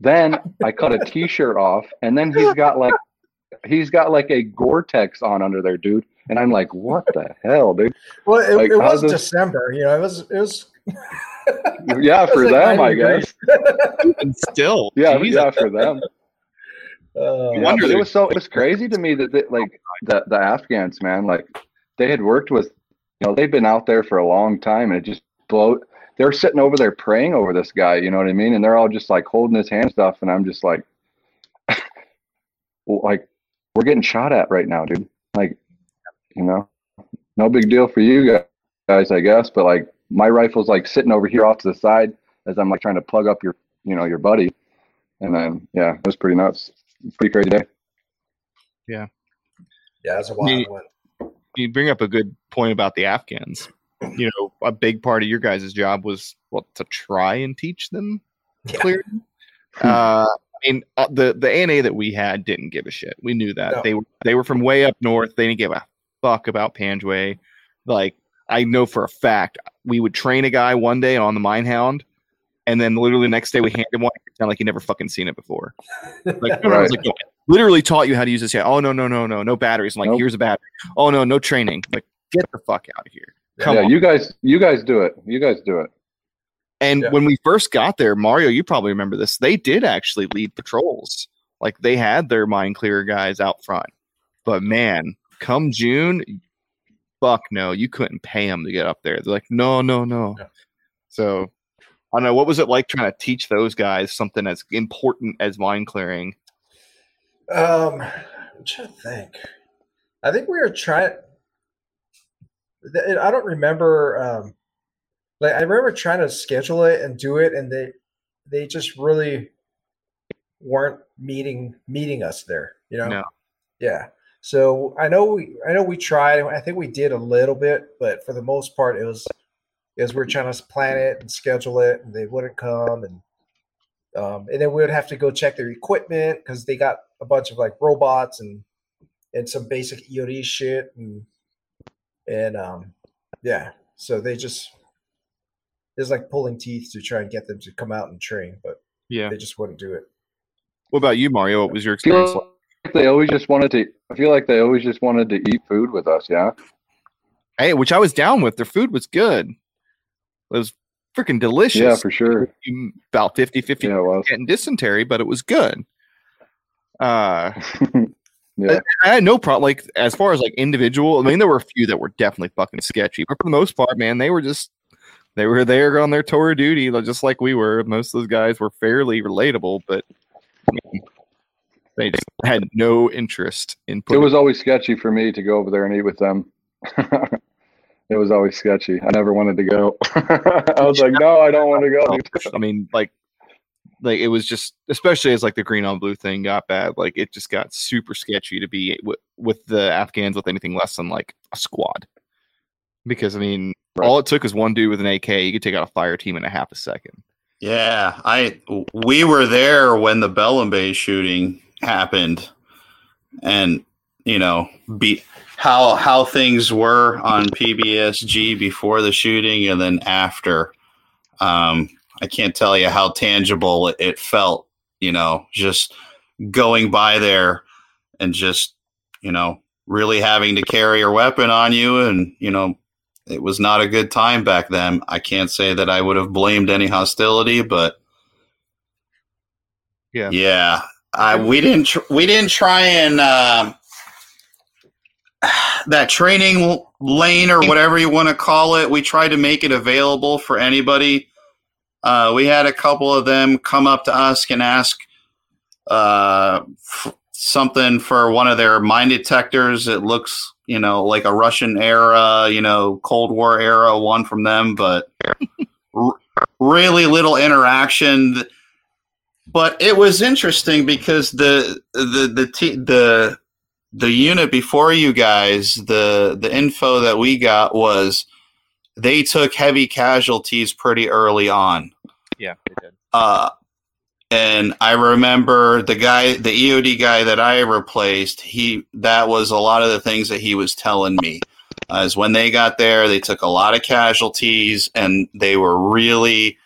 Then I cut a t-shirt off, and then he's got like he's got like a Gore-Tex on under there, dude. And I'm like, what the hell, dude? Well, it, Like, it was this- December. You know, it was it was. <laughs> Yeah, it was for like them, I guess. And still, <laughs> Yeah, Jesus. yeah, for them. <laughs> Uh, Yeah, wonder but it was so it was crazy to me that they, like the the Afghans, man, like they had worked with, you know, they've been out there for a long time, and it just blow. They're sitting over there praying over this guy, you know what I mean? And they're all just like holding his hand stuff, and I'm just like, like we're getting shot at right now, dude. Like, you know, no big deal for you guys, I guess, but like my rifle's like sitting over here off to the side as I'm like trying to plug up your, you know, your buddy, and then yeah, it was pretty nuts, pretty crazy day. yeah, it's a wild Me- one. you bring up a good point about the Afghans. You know, a big part of your guys' job was what to try and teach them Yeah. clearly. Uh, I mean, uh, the the ANA that we had didn't give a shit. We knew that No. they were they were from way up north. They didn't give a fuck about Panjwai. Like I know for a fact, we would train a guy one day on the Minehound, and then literally the next day we hand him one. It sounded like he never fucking seen it before. <laughs> Like, I was like, "No, literally taught you how to use this. Yeah. Oh no no no no no batteries. I'm like, Nope. here's a battery. Oh no no training. Like, get the fuck out of here. Come yeah, on. you guys, you guys do it. You guys do it. And Yeah. when we first got there, Mario, you probably remember this. They did actually lead patrols. Like they had their mine clearer guys out front. But man, come June, fuck no, you couldn't pay them to get up there. They're like, no, no, no. Yeah. So I don't know. What was it like trying to teach those guys something as important as mine clearing? Um, I'm trying to think. I think we were trying. I don't remember. Um, like I remember trying to schedule it and do it, and they they just really weren't meeting meeting us there. You know. No. Yeah. So I know we I know we tried. I think we did a little bit, but for the most part, it was it was we are trying to plan it and schedule it, and they wouldn't come, and um, and then we would have to go check their equipment because they got a bunch of like robots and and some basic EOD shit and and um yeah, so they just it's like pulling teeth to try and get them to come out and train, but Yeah. they just wouldn't do it. What about you, Mario? What was your experience like? They always just wanted to. I feel like they always just wanted to eat food with us. Yeah. Hey, which I was down with. Their food was good. It was freaking delicious. Yeah, for sure. About 50 50 Yeah, was. getting dysentery, but it was good. Uh, <laughs> Yeah. I had no problem. Like as far as like individual, I mean, there were a few that were definitely fucking sketchy, but for the most part, man, they were just they were there on their tour of duty, just like we were. Most of those guys were fairly relatable, but I mean, they just had no interest in It was always sketchy for me to go over there and eat with them. <laughs> it was always sketchy. I never wanted to go. <laughs> I was like, no, I don't want to go. <laughs> I mean, like, like it was just, especially as like the green on blue thing got bad, like it just got super sketchy to be with, with the Afghans with anything less than like a squad. Because I mean, Right. all it took was one dude with an AK. You could take out a fire team in a half a second. Yeah, I we were there when the Belambay shooting happened, and you know, be how how things were on PBSG before the shooting and then after. Um, I can't tell you how tangible it, it felt. You know, just going by there and just you know really having to carry your weapon on you, and you know it was not a good time back then. I can't say that I would have blamed any hostility, but Yeah. yeah, I we didn't tr- we didn't try and um that training lane or whatever you want to call it. We tried to make it available for anybody. Uh, we had a couple of them come up to us and ask uh, f- something for one of their mine detectors. It looks you know, like a Russian era, you know, Cold War era one from them, but r- really little interaction. But it was interesting because the the the t- the the unit before you guys, the the info that we got was they took heavy casualties pretty early on. Yeah, they did. Uh, and I remember the guy, the EOD guy that I replaced. He that was a lot of the things that he was telling me. Uh, is when they got there, they took a lot of casualties, and they were really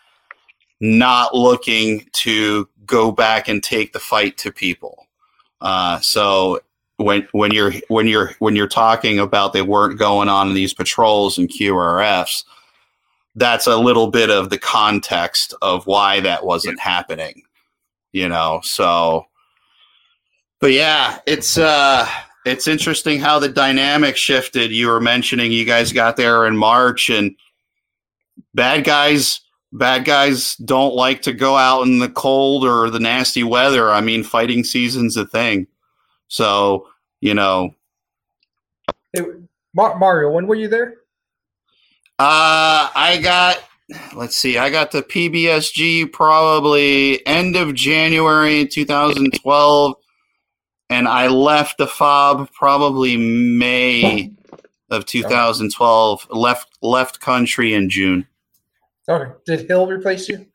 not looking to go back and take the fight to people. Uh, so when when you're when you're when you're talking about they weren't going on these patrols and QRFs, that's a little bit of the context of why that wasn't happening. You know, so but yeah, it's uh it's interesting how the dynamic shifted. You were mentioning you guys got there in March and bad guys bad guys don't like to go out in the cold or the nasty weather. I mean, fighting season's a thing. So, you know, Hey, Mar- Mario, when were you there? Uh, I got, let's see, I got the PBSG probably end of January 2012, and I left the FOB probably May of 2012. Left left country in June. Okay. Did Hill replace you?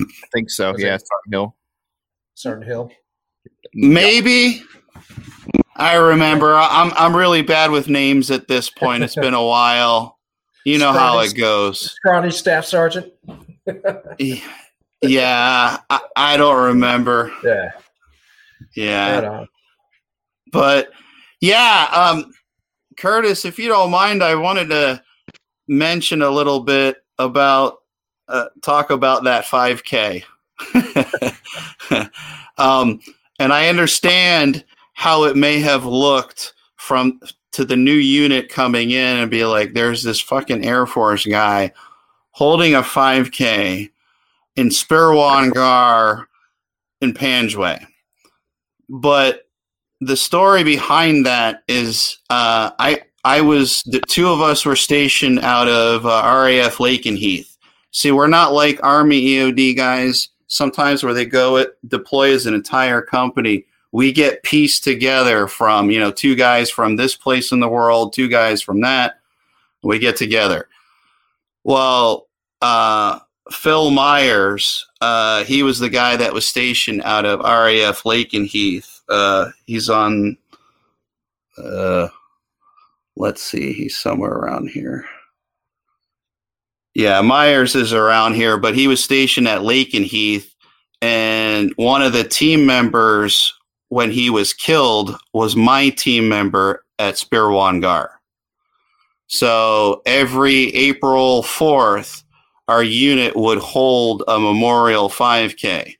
I think so. Was yeah, it- Sergeant Hill. Sergeant Hill. Maybe. I remember. I'm I'm really bad with names at this point. It's been a <laughs> while. You know how it goes. Scrawny Staff Sergeant. <laughs> Yeah, I, I don't remember. Yeah. Yeah. Right but yeah um curtis if you don't mind i wanted to mention a little bit about uh, talk about that 5k <laughs> um and i understand how it may have looked from to the new unit coming in and be like there's this fucking air force guy holding a 5k in Sperwan Ghar in Panjwai. But the story behind that is uh, I I was the two of us were stationed out of uh, RAF Lakenheath. See, we're not like Army EOD guys. Sometimes where they go it deploy as an entire company. We get pieced together from you know two guys from this place in the world, two guys from that. We get together. Well, uh, Phil Myers, uh, he was the guy that was stationed out of RAF Lakenheath. Uh, he's on, uh, let's see, he's somewhere around here. Yeah, Myers is around here, but he was stationed at Lakenheath, and one of the team members when he was killed was my team member at Sperwan Ghar. So every April 4th, our unit would hold a memorial 5K.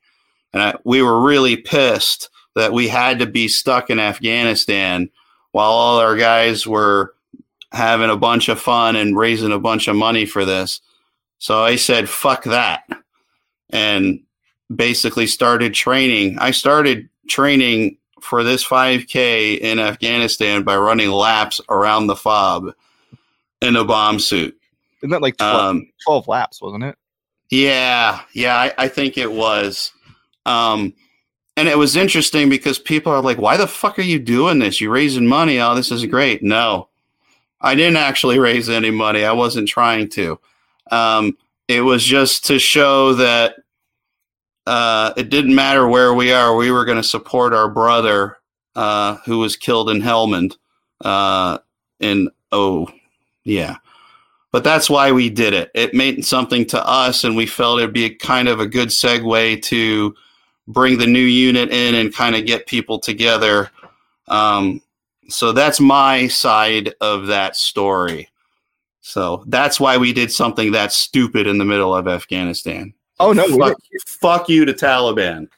And I, we were really pissed that we had to be stuck in Afghanistan while all our guys were having a bunch of fun and raising a bunch of money for this. So I said, fuck that. And basically started training. I started training for this 5K in Afghanistan by running laps around the fob in a bomb suit. Isn't that like 12, Um, 12 laps, wasn't it? yeah, yeah, I, I think it was. Um, and it was interesting because people are like, why the fuck are you doing this? You're raising money. Oh, this is great. No, I didn't actually <laughs> raise any money. I wasn't trying to. Um, it was just to show that uh, it didn't matter where we are. We were going to support our brother uh, who was killed in Helmand uh, in, oh, yeah but that's why we did it. It meant something to us, and we felt it'd be a kind of a good segue to bring the new unit in and kind of get people together. Um, so that's my side of that story. So that's why we did something that stupid in the middle of Afghanistan. Oh no, Fuck, fuck you to Taliban.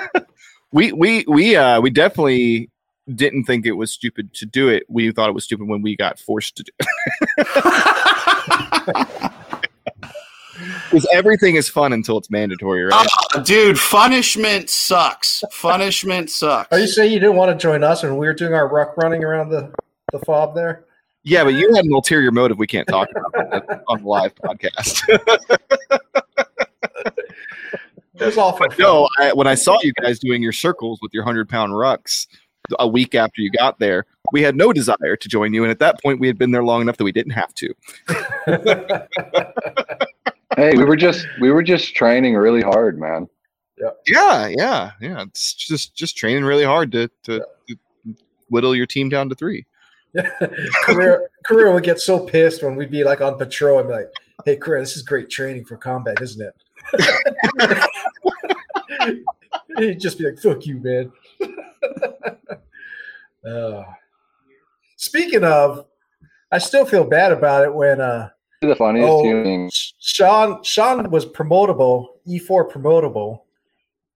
<laughs> we we we uh we definitely didn't think it was stupid to do it. We thought it was stupid when we got forced to do it. <laughs> <laughs> Because everything is fun until it's mandatory, right? Ah, dude, punishment sucks. Punishment sucks. Are you saying you didn't want to join us when we were doing our ruck running around the, the fob there? yeah, but you had an ulterior motive we can't talk about on the live podcast. It was all for no, I, when I saw you guys doing your circles with your 100 pound rucks a week after you got there, we had no desire to join you. And at that point, we had been there long enough that we didn't have to. <laughs> Hey, we were just we were just training really hard, man. Yeah, yeah, yeah. It's just just training really hard to, to, to whittle your team down to three. <laughs> career career would get so pissed when we'd be like on patrol and be like, "Hey, career, this is great training for combat, isn't it?" <laughs> He'd just be like, "Fuck you, man." <laughs> Uh, speaking of, I still feel bad about it when uh, The funniest Oh, thing. Sean Sean was promotable, E4 promotable,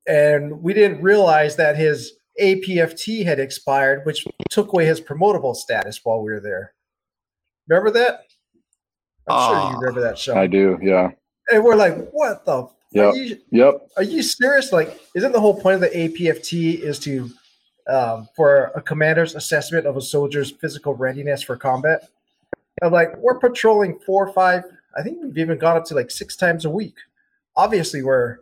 and we didn't realize that his APFT had expired, which took away his promotable status while we were there. Remember that? I'm sure Ah. you remember that, Sean. I do, yeah. And we're like, what the? Yep. Are you Yep. are you serious? Like, isn't the whole point of the APFT is to um, for a commander's assessment of a soldier's physical readiness for combat? I'm like, we're patrolling four or five. I think we've even gone up to like six times a week. Obviously, we're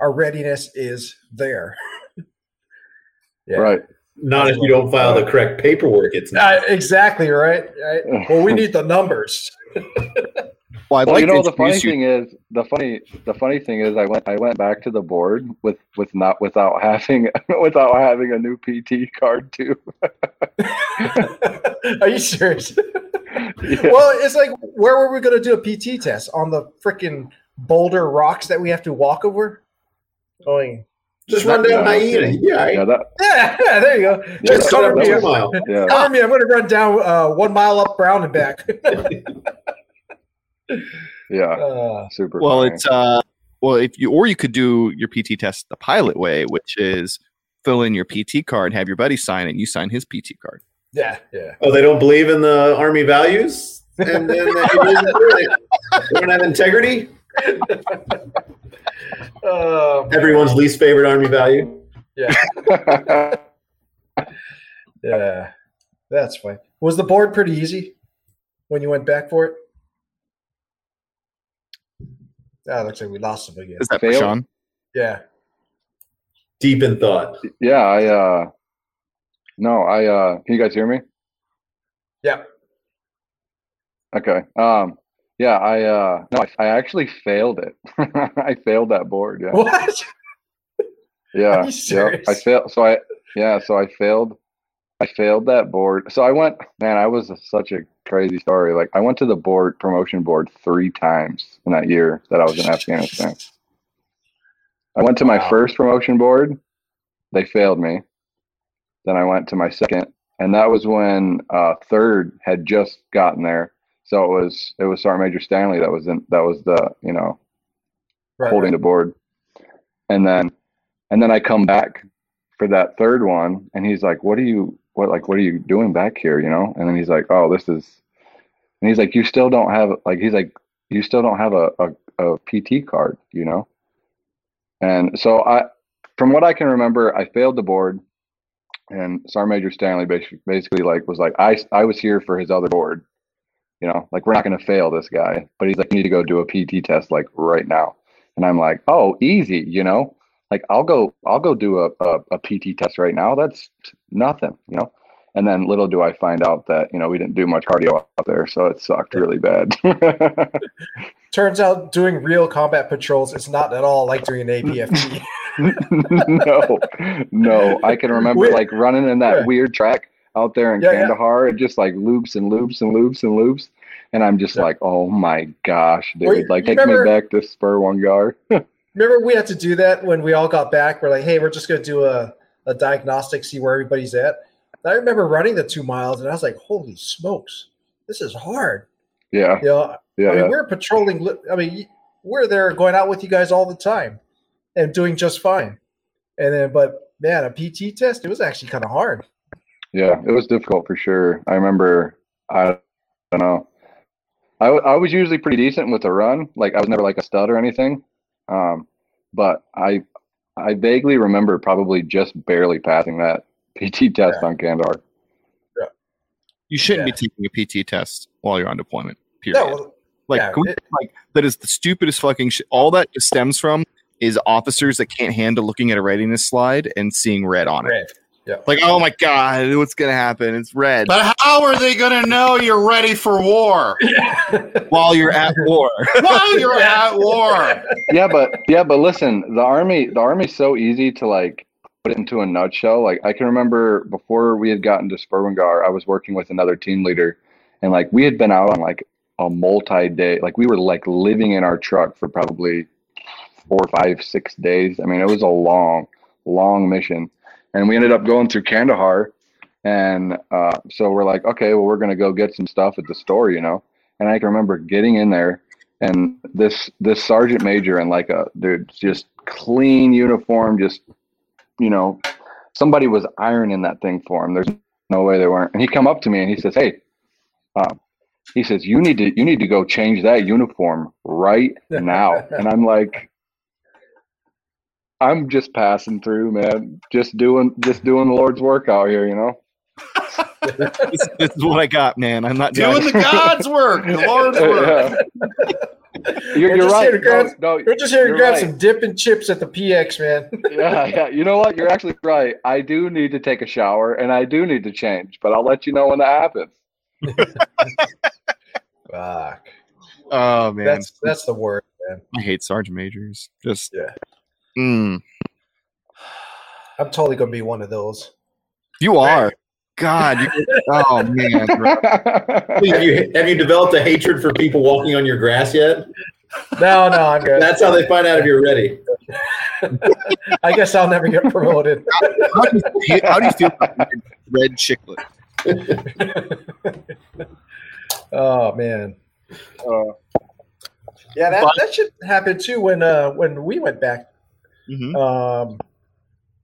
our readiness is there. <laughs> yeah. Right. Not if you don't file the correct paperwork. It's not. Uh, exactly right. right. Well, we need the numbers. <laughs> Well, I'd Well, like you know, the funny you. thing is, the funny, the funny thing is, I went, I went back to the board with, with not, without <laughs> having, without having a new PT card too. Are you serious? Yeah. well, it's like, where were we going to do a PT test on the freaking boulder rocks that we have to walk over? Going, Just run down hyena. Yeah, yeah, that, yeah, yeah, there you go. Just Just cover me. two mile. yeah, Cover me. I'm going to run down uh, one mile up Brown and back. <laughs> yeah, uh, super. Well, funny. it's uh, well, if you or you could do your PT test the pilot way, which is fill in your PT card, have your buddy sign it, and you sign his PT card. Yeah, yeah. Oh, they don't believe in the army values, and then they, <laughs> they don't have integrity. <laughs> Um, Everyone's least favorite army value. yeah, <laughs> yeah, that's fine. Was the board pretty easy when you went back for it? Ah, looks like we lost him again. Is that? Sean? Yeah. Deep in thought. yeah, I, uh, no, I, uh, can you guys hear me? Yeah. Okay. Um, yeah, I, uh, no, I, I actually failed it. <laughs> I failed that board. Yeah. What? <laughs> Yeah, yeah. I failed. So I, yeah, so I failed. I failed that board. So I went, man, I was such a crazy story. Like I went to the board promotion board three times in that year that I was in Afghanistan. I went to my Wow. first promotion board. They failed me. Then I went to my second, and that was when uh, third had just gotten there. So it was it was Sergeant Major Stanley that was in that was the you know Right, holding the board. And then and then I come back for that third one and he's like, What are you what like what are you doing back here? You know? And then he's like, Oh, this is and he's like, You still don't have like he's like, You still don't have a, a, a PT card, you know? And so I from what I can remember, I failed the board and Sergeant Major Stanley basically, like was like, I I was here for his other board. You know, like we're not gonna fail this guy. But he's like, You need to go do a PT test like right now. And I'm like, oh, easy, you know, like I'll go, I'll go do a, a, a PT test right now. That's nothing, you know. And then little do I find out that you know we didn't do much cardio out there, so it sucked really bad. <laughs> Turns out doing real combat patrols is not at all like doing an APFT. <laughs> <laughs> no, no, I can remember like running in that Yeah. weird track out there in Yeah, yeah. Kandahar. It just like loops and loops and loops and loops, and I'm just Yeah. like, oh my gosh, dude! Well, like take remember- me back to Sperwan Ghar. Remember, we had to do that when we all got back. We're like, hey, we're just going to do a, a diagnostic, see where everybody's at. I remember running the two miles, and I was like, holy smokes, this is hard. yeah, You know, yeah, I mean, yeah. we're patrolling. I mean, we're there going out with you guys all the time and doing just fine. And then, but man, a PT test, it was actually kind of hard. Yeah, it was difficult for sure. I remember, I don't know—I was usually pretty decent with a run. Like I was never like a stud or anything. Um, but I I vaguely remember probably just barely passing that PT test on Kandahar. You shouldn't Yeah. be taking a PT test while you're on deployment. Period. No, well, like, yeah, it- like that is the stupidest fucking shit. All that stems from is officers that can't handle looking at a readiness slide and seeing red on it. red. Like, oh my god, what's gonna happen? It's red But how are they going to know you're ready for war <laughs> while you're at war. <laughs> while you're at war? yeah, but yeah, but listen, the army the army's so easy to like put into a nutshell. Like I can remember before we had gotten to Sperwan Ghar, I was working with another team leader, and like we had been out on like a multi day, like we were like living in our truck for probably four, five, six days. I mean, it was a long, long mission, and we ended up going through Kandahar, and uh, so we're like, okay, well, we're gonna go get some stuff at the store, you know. And I can remember getting in there and this this sergeant major and like a dude just clean uniform just you know somebody was ironing that thing for him. There's no way they weren't. And he come up to me and he says hey um, he says you need to you need to go change that uniform right <laughs> now. And i'm like i'm just passing through man. Just doing just doing the lord's work out here you know this, this is what I got, man. I'm not Doing the God's work, the Lord's <laughs> work. Yeah. <laughs> you're, We're you're just right here to grab- No, no, We're just here to grab right. some dip and chips at the PX, man. <laughs> yeah, yeah. You know what? You're actually right. I do need to take a shower and I do need to change, but I'll let you know when that happens. Fuck. Oh man, That's that's the word, man. I hate sergeant majors. Just Yeah. Mm, I'm totally gonna be one of those. you are. God, you, oh man, bro. <laughs> have you have you developed a hatred for people walking on your grass yet? No, no, I'm good. That's how they find out if you're ready. I guess I'll never get promoted. how, do you, how do you feel about red chiclet? oh man. Uh, Yeah, that, But- that should happen too when uh when we went back. Mhm. Um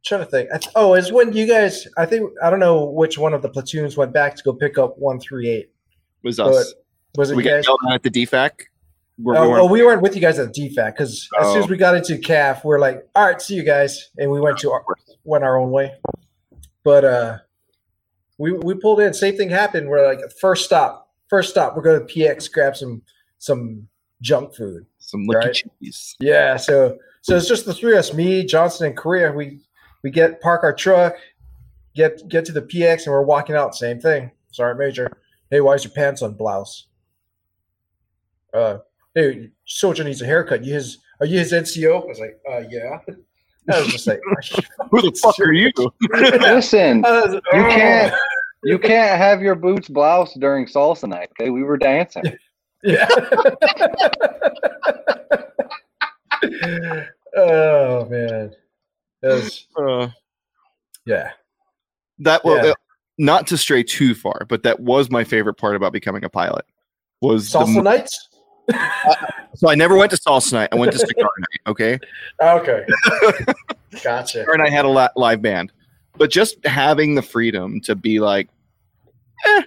trying to think. Oh, is when you guys I think I don't know which one of the platoons went back to go pick up one three eight. Was us? Was it we you got guys? at the DFAC. Where Oh, we oh, weren't- we weren't with you guys at the DFAC because as soon Oh. as we got into KAF, we're like, all right, see you guys, and we went to our, went our own way. But uh, we we pulled in. Same thing happened. We're like, first stop, first stop. We're going to PX grab some some junk food. some licky right. cheese. Yeah, so so it's just the three of us, me, Johnson, and Korea. We we get park our truck, get get to the PX, and we're walking out. Same thing. Sergeant Major, hey, why is your pants on blouse? Uh, hey, soldier needs a haircut. You his are you his NCO? I was like, uh, yeah. <laughs> I was just like, Who the fuck are you? <laughs> listen, <laughs> I was- you can't you can't have your boots blouse during salsa night. Okay, we were dancing. Yeah. oh man, that was <laughs> Uh, yeah. that was Yeah. Uh, not to stray too far, but that was my favorite part about becoming a pilot. Was Salsa mo- nights. <laughs> Uh, so I never went to salsa night. I went to cigar night. Okay, <laughs> Okay, gotcha. And I had a li- live band, but just having the freedom to be like, eh.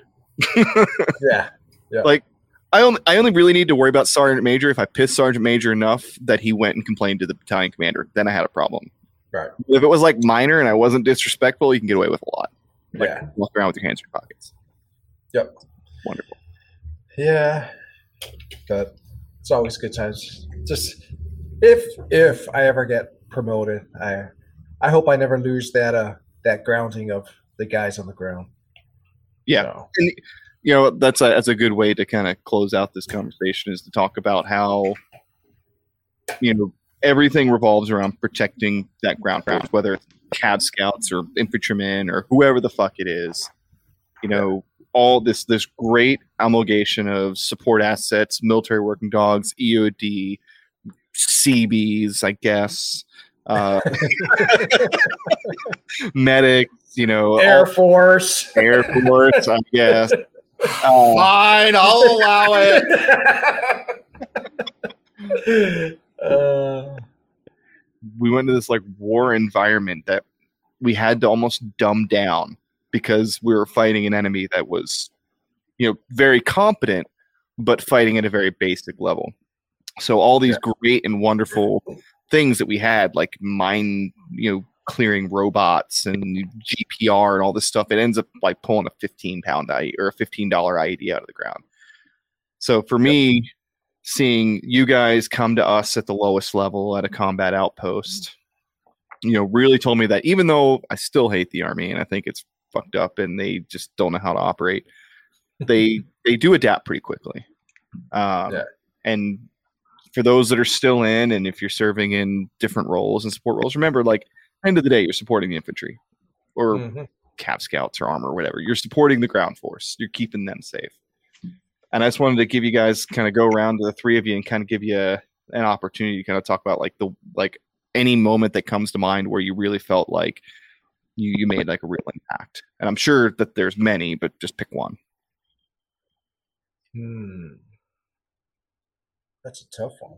yeah, Yeah, Like I only I only really need to worry about sergeant major if I piss sergeant major enough that he went and complained to the battalion commander. Then I had a problem. Right. If it was like minor and I wasn't disrespectful, you can get away with a lot. Like, yeah, Walk around with your hands in your pockets. Yep. Wonderful. yeah. But it's always good times. Just if if I ever get promoted, I I hope I never lose that uh that grounding of the guys on the ground. Yeah. So, you know that's a that's a good way to kind of close out this conversation is to talk about how you know everything revolves around protecting that ground force, whether it's Cav scouts or infantrymen or whoever the fuck it is. You know, all this this great amalgamation of support assets, military working dogs, EOD, Seabees, I guess, uh, <laughs> medics. You know, Air all- Force. Air Force, I guess. <laughs> Uh, Fine, I'll allow it. <laughs> uh, we went to this like war environment that we had to almost dumb down because we were fighting an enemy that was you know very competent but fighting at a very basic level. So all these great and wonderful things that we had, like mine, you know, clearing robots and GPR and all this stuff, it ends up like pulling a 15 pound IE or a $15 IED out of the ground. So for me, seeing you guys come to us at the lowest level at a combat outpost, you know, really told me that even though I still hate the army and I think it's fucked up and they just don't know how to operate, they <laughs> they do adapt pretty quickly. Um, Yeah. And for those that are still in, and if you're serving in different roles and support roles, remember, like end of the day, you're supporting the infantry or Mhm. Cav Scouts or armor or whatever. You're supporting the ground force. You're keeping them safe. And I just wanted to give you guys kind of go around to the three of you and kind of give you a, an opportunity to kind of talk about like the like any moment that comes to mind where you really felt like you you made like a real impact. And I'm sure that there's many, but just pick one. Hmm. That's a tough one.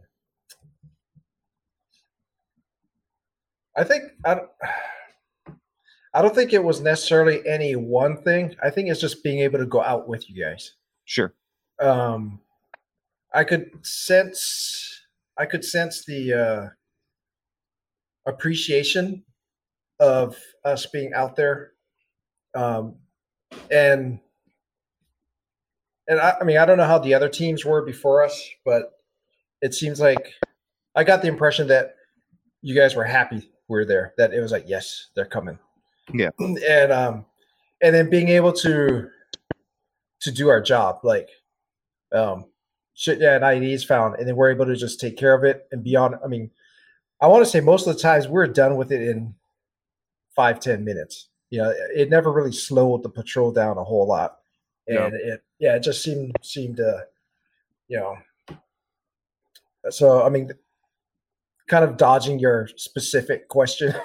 I think I don't, <sighs> I don't think it was necessarily any one thing. I think it's just being able to go out with you guys. Sure. Um, I could sense I could sense the uh, appreciation of us being out there, um, and and I, I mean I don't know how the other teams were before us, but it seems like I got the impression that you guys were happy we were there. That it was like yes, they're coming. Yeah. and um, and then being able to to do our job, like um, shit, yeah, an ID is found, and then we're able to just take care of it and beyond. I mean, I want to say most of the times we're done with it in five ten minutes. You know, it never really slowed the patrol down a whole lot, Yeah. and it yeah, it just seemed seemed to, you know. So I mean, kind of dodging your specific question. <laughs>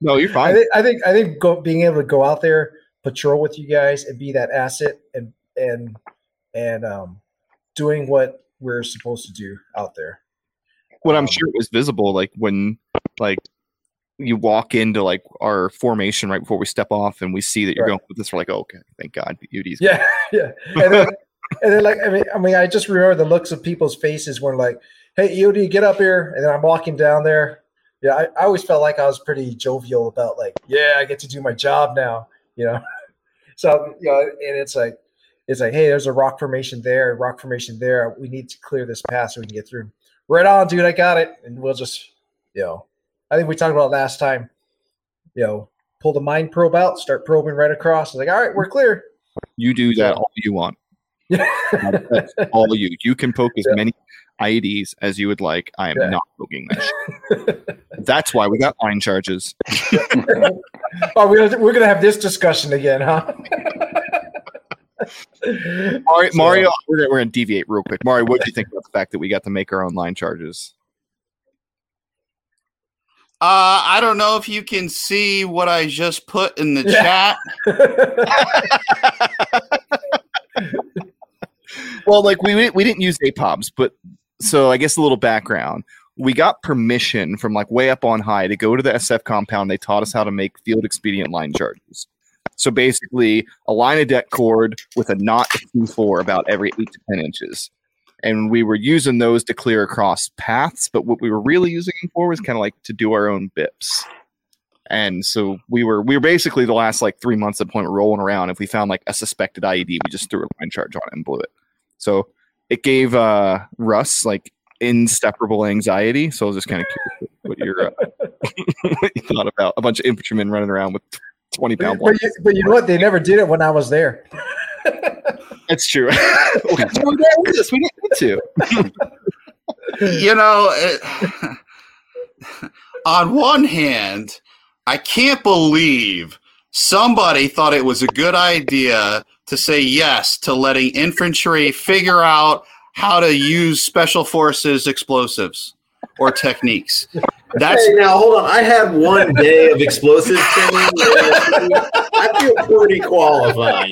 No, you're I fine. think I think I think go, being able to go out there, patrol with you guys, and be that asset, and and and um, doing what we're supposed to do out there. What I'm Um, sure it was visible, like when like you walk into like our formation right before we step off, and we see that you're Right. going with this. We're like, oh, okay, thank God, UD's. Yeah, <laughs> yeah. And then, and then like I mean, I mean, I just remember the looks of people's faces when like, "Hey, EOD, get up here!" And then I'm walking down there. Yeah, I, I always felt like I was pretty jovial about like, "Yeah, I get to do my job now," you know. <laughs> So you know, and it's like, it's like, "Hey, there's a rock formation there, rock formation there. We need to clear this path so we can get through." Right on, dude. I got it, and we'll just, you know, I think we talked about last time. You know, pull the mind probe out, start probing right across. It's like, all right, we're clear. You do that all you want. Yeah. <laughs> That's all you. You can poke as Yeah. many IEDs as you would like. I am Yeah. not poking that. That's why we got line charges. <laughs> oh, we're, we're gonna have this discussion again, huh? <laughs> <laughs> Mario, So- Mario we're, gonna, we're gonna deviate real quick. Mario, what do you think about the fact that we got to make our own line charges? Uh, I don't know if you can see what I just put in the Yeah. chat. <laughs> Well, like we we didn't use APOBs, but so I guess a little background. We got permission from like way up on high to go to the SF compound. They taught us how to make field expedient line charges. So basically, a line of det cord with a knot of C4 about every eight to ten inches, and we were using those to clear across paths. But what we were really using them for was kind of like to do our own bips. And so we were we were basically the last like three months at point rolling around. If we found like a suspected IED, we just threw a line charge on it and blew it. So it gave uh, Russ like inseparable anxiety. So I was just kind of curious what your uh, <laughs> what you thought about a bunch of infantrymen running around with twenty pound. but, you, but you know what? They never did it when I was there. <laughs> That's true. <laughs> <laughs> we were there with us. We didn't need to. you know, it, on one hand, I can't believe somebody thought it was a good idea to say yes to letting infantry figure out how to use special forces explosives or techniques. That's Hey, now hold on. I had one day of explosive training. I feel pretty qualified.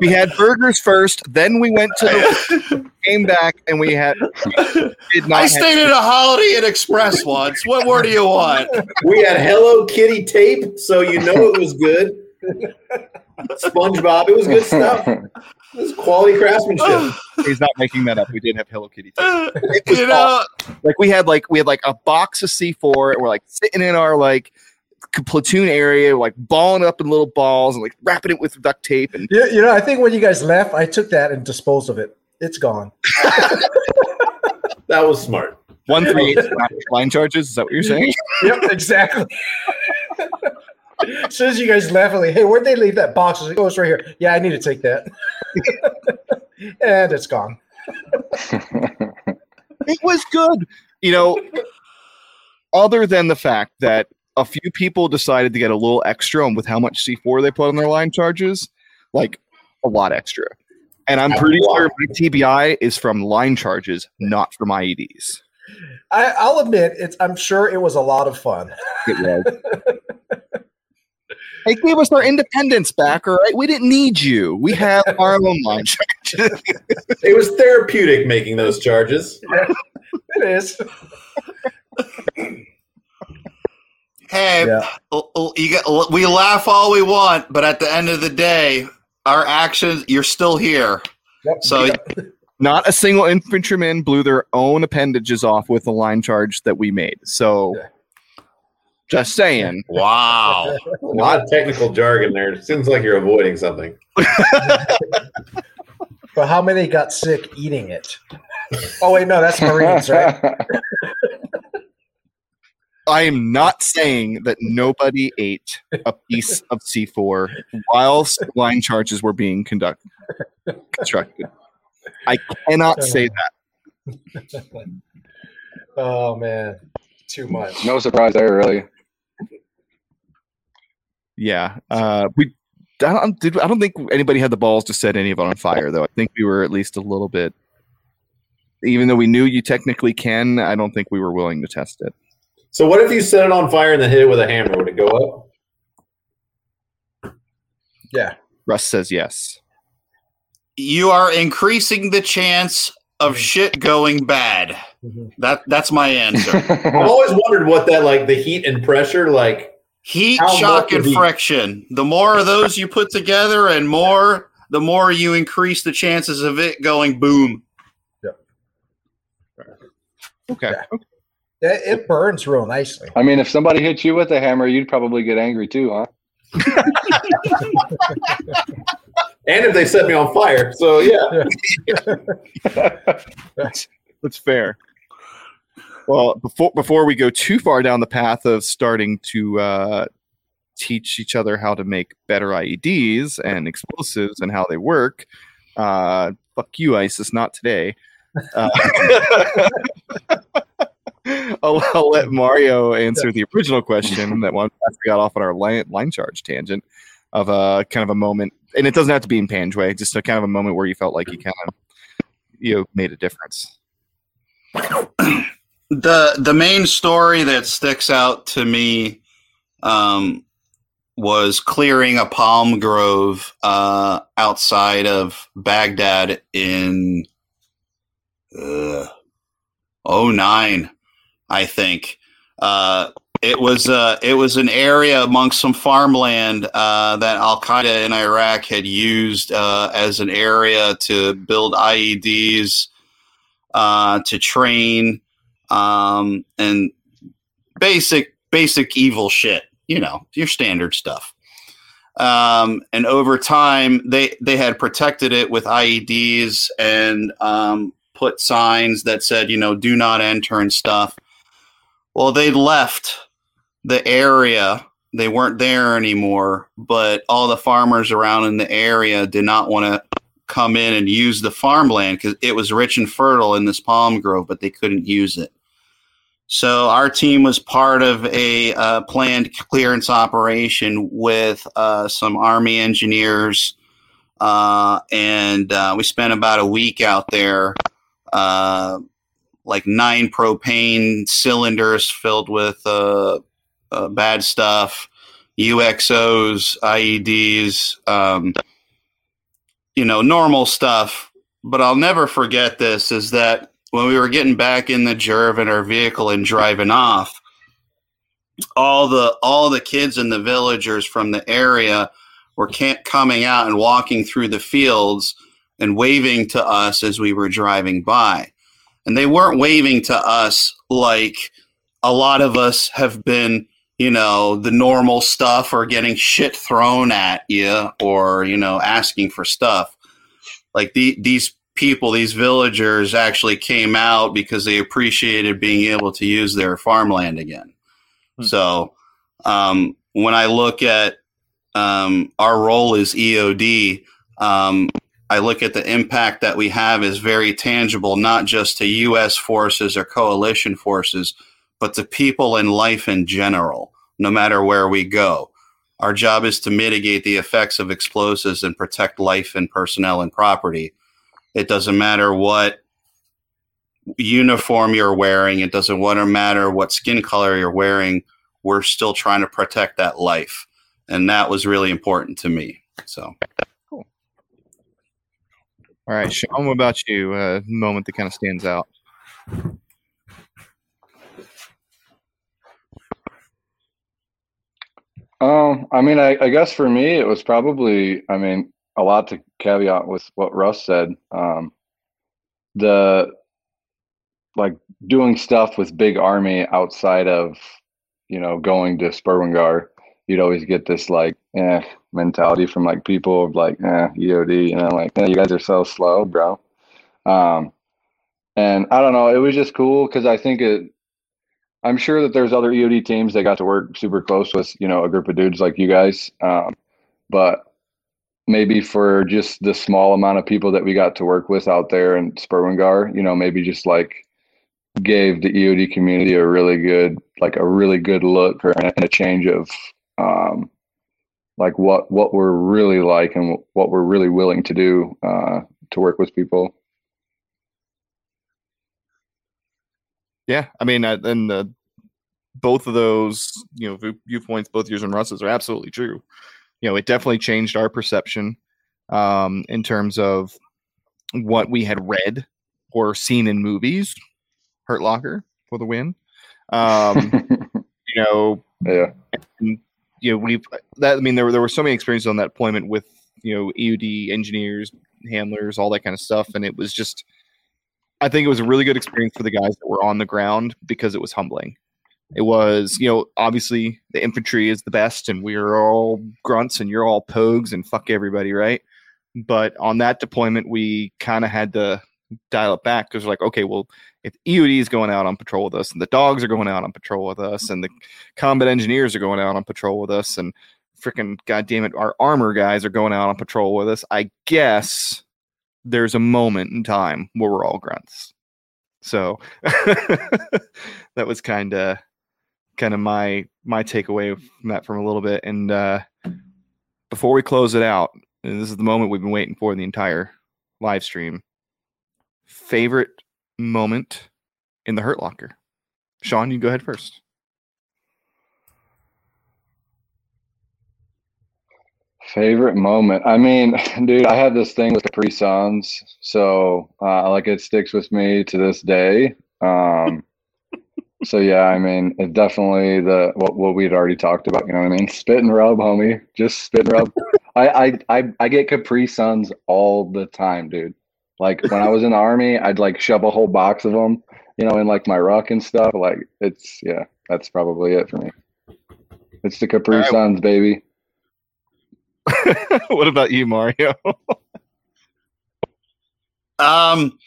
We had burgers first, then we went to the <laughs> came back and we had did not I have- stayed at a Holiday Inn Express once. What more do you want? We had Hello Kitty tape, so you know it was good. SpongeBob. It was good stuff. It was quality craftsmanship. <laughs> He's not making that up. We did have Hello Kitty. too. was you know, Like we had like we had like a box of C4 and we're like sitting in our like platoon area, like balling it up in little balls and like wrapping it with duct tape and You, you know, I think when you guys left, I took that and disposed of it. It's gone. <laughs> That was smart. one three eight line charges. Is that what you're saying? Yep, exactly. <laughs> as soon as you guys laugh, I'm like, hey, where'd they leave that box? I was like, oh, it's right here. Yeah, I need to take that. <laughs> and it's gone. <laughs> it was good. You know, other than the fact that a few people decided to get a little extra on with how much C4 they put on their line charges, like a lot extra. And I'm pretty sure my TBI is from line charges, not from IEDs. I, I'll admit, it's. I'm sure it was a lot of fun. It was. <laughs> They gave us our independence back, all right? We didn't need you. We have our own line charges. <laughs> It was therapeutic making those charges. <laughs> It is. hey, Yeah. l- l- you get, oh, we laugh all we want, but at the end of the day, our actions, you're still here. Yep. So Not a single infantryman blew their own appendages off with the line charge that we made. So, Yeah. Just saying. <laughs> wow. A lot of technical jargon there. It seems like you're avoiding something. <laughs> But how many got sick eating it? Oh wait, no, that's Marines, right? <laughs> I am not saying that nobody ate a piece of C4 whilst line charges were being conducted constructed. I cannot say that. Oh man, too much. no surprise there, really. Yeah. Uh, we I don't, did, I don't think anybody had the balls to set any of it on fire, though. I think we were at least a little bit, even though we knew you technically can, I don't think we were willing to test it. So what if you set it on fire and then hit it with a hammer? Would it go up? Yeah. Russ says yes. You are increasing the chance of shit going bad. Mhm. That that's my answer. <laughs> I've always wondered what that like the heat and pressure like. Heat, How shock, and of friction. The more of those you put together, and more, the more you increase the chances of it going boom. Okay. Yeah. It, it burns real nicely. I mean, if somebody hit you with a hammer, you'd probably get angry too, huh? <laughs> And if they set me on fire, so yeah. <laughs> <laughs> That's, that's fair. Well, before before we go too far down the path of starting to uh, teach each other how to make better IEDs and explosives and how they work, uh, fuck you, ISIS, not today. Uh, <laughs> I'll, I'll let Mario answer the original question that one we got off on our line, line charge tangent of a kind of a moment, and it doesn't have to be in Panjwai, just a kind of a moment where you felt like you kind of you know made a difference. The The main story that sticks out to me um, was clearing a palm grove uh, outside of Baghdad in uh, 09, I think. Uh, it was uh, it was an area amongst some farmland uh, that Al Qaeda in Iraq had used uh, as an area to build IEDs, uh, to train, um, and basic basic evil shit. You know, your standard stuff. Um, and over time, they they had protected it with IEDs and um, put signs that said, you know, do not enter and stuff. Well, they left the area. They weren't there anymore, but all the farmers around in the area did not want to come in and use the farmland because it was rich and fertile in this palm grove, but they couldn't use it. So our team was part of a uh, planned clearance operation with uh, some Army engineers, uh, and uh, we spent about a week out there uh, like nine propane cylinders filled with uh, bad stuff, UXOs, IEDs, um, you know, normal stuff. But I'll never forget this is that when we were getting back in the Jerv in our vehicle and driving off, all the all the kids and the villagers from the area were coming out and walking through the fields and waving to us as we were driving by. And they weren't waving to us like a lot of us have been, you know, the normal stuff or getting shit thrown at you or, you know, asking for stuff. Like the, these people, these villagers actually came out because they appreciated being able to use their farmland again. Hmm. So um, when I look at um, our role as EOD, um, I look at the impact that we have is very tangible, not just to U.S. forces or coalition forces, but to people in life in general, no matter where we go. Our job is to mitigate the effects of explosives and protect life and personnel and property. It doesn't matter what uniform you're wearing, it doesn't matter what skin color you're wearing. We're still trying to protect that life. And that was really important to me. So, Cool. All right, Sean, what about you? A moment that kind of stands out. Um, I mean, I, I guess for me, it was probably, I mean, a lot to caveat with what Russ said. Um, the like doing stuff with big army outside of, you know, going to Sperwan Ghar, you'd always get this like eh mentality from like people of like eh EOD, and I'm like, eh, you guys are so slow, bro. Um, and I don't know, it was just cool because I think it. I'm sure that there's other EOD teams that got to work super close with you know a group of dudes like you guys, um, but maybe for just the small amount of people that we got to work with out there in Sperwan Ghar, you know, maybe just like gave the EOD community a really good, like a really good look or and a change of, um, like what what we're really like and what we're really willing to do uh, to work with people. Yeah, I mean, uh, and uh, both of those, you know, viewpoints, both yours and Russ's, are absolutely true. You know, it definitely changed our perception um, in terms of what we had read or seen in movies. Hurt Locker for the win. Um, <laughs> you know, yeah, and, you know, we've that. I mean, there were there were so many experiences on that deployment with you know EOD engineers, handlers, all that kind of stuff, and it was just. I think it was a really good experience for the guys that were on the ground because it was humbling. It was, you know, obviously the infantry is the best, and we're all grunts, and you're all pogues, and fuck everybody, right? But on that deployment, we kind of had to dial it back because like, okay, well, if EOD is going out on patrol with us, and the dogs are going out on patrol with us, and the combat engineers are going out on patrol with us, and freaking goddamn it, our armor guys are going out on patrol with us. I guess there's a moment in time where we're all grunts. So <laughs> that was kind of kind of my my takeaway from that from a little bit. And uh, before we close it out, this is the moment we've been waiting for the entire live stream. Favorite moment in the Hurt Locker. Sean, you go ahead first. Favorite moment. I mean, <laughs> dude, I have this thing with Capri Suns, so uh, like it sticks with me to this day. Um, so yeah, I mean, it definitely the what what we'd already talked about. You know what I mean? Spit and rub, homie. Just spit and rub. <laughs> I, I I I get Capri Suns all the time, dude. Like when I was in the army, I'd like shove a whole box of them, you know, in like my ruck and stuff. Like it's yeah, that's probably it for me. It's the Capri All right. Suns, baby. <laughs> what about you, Mario? <laughs> Um,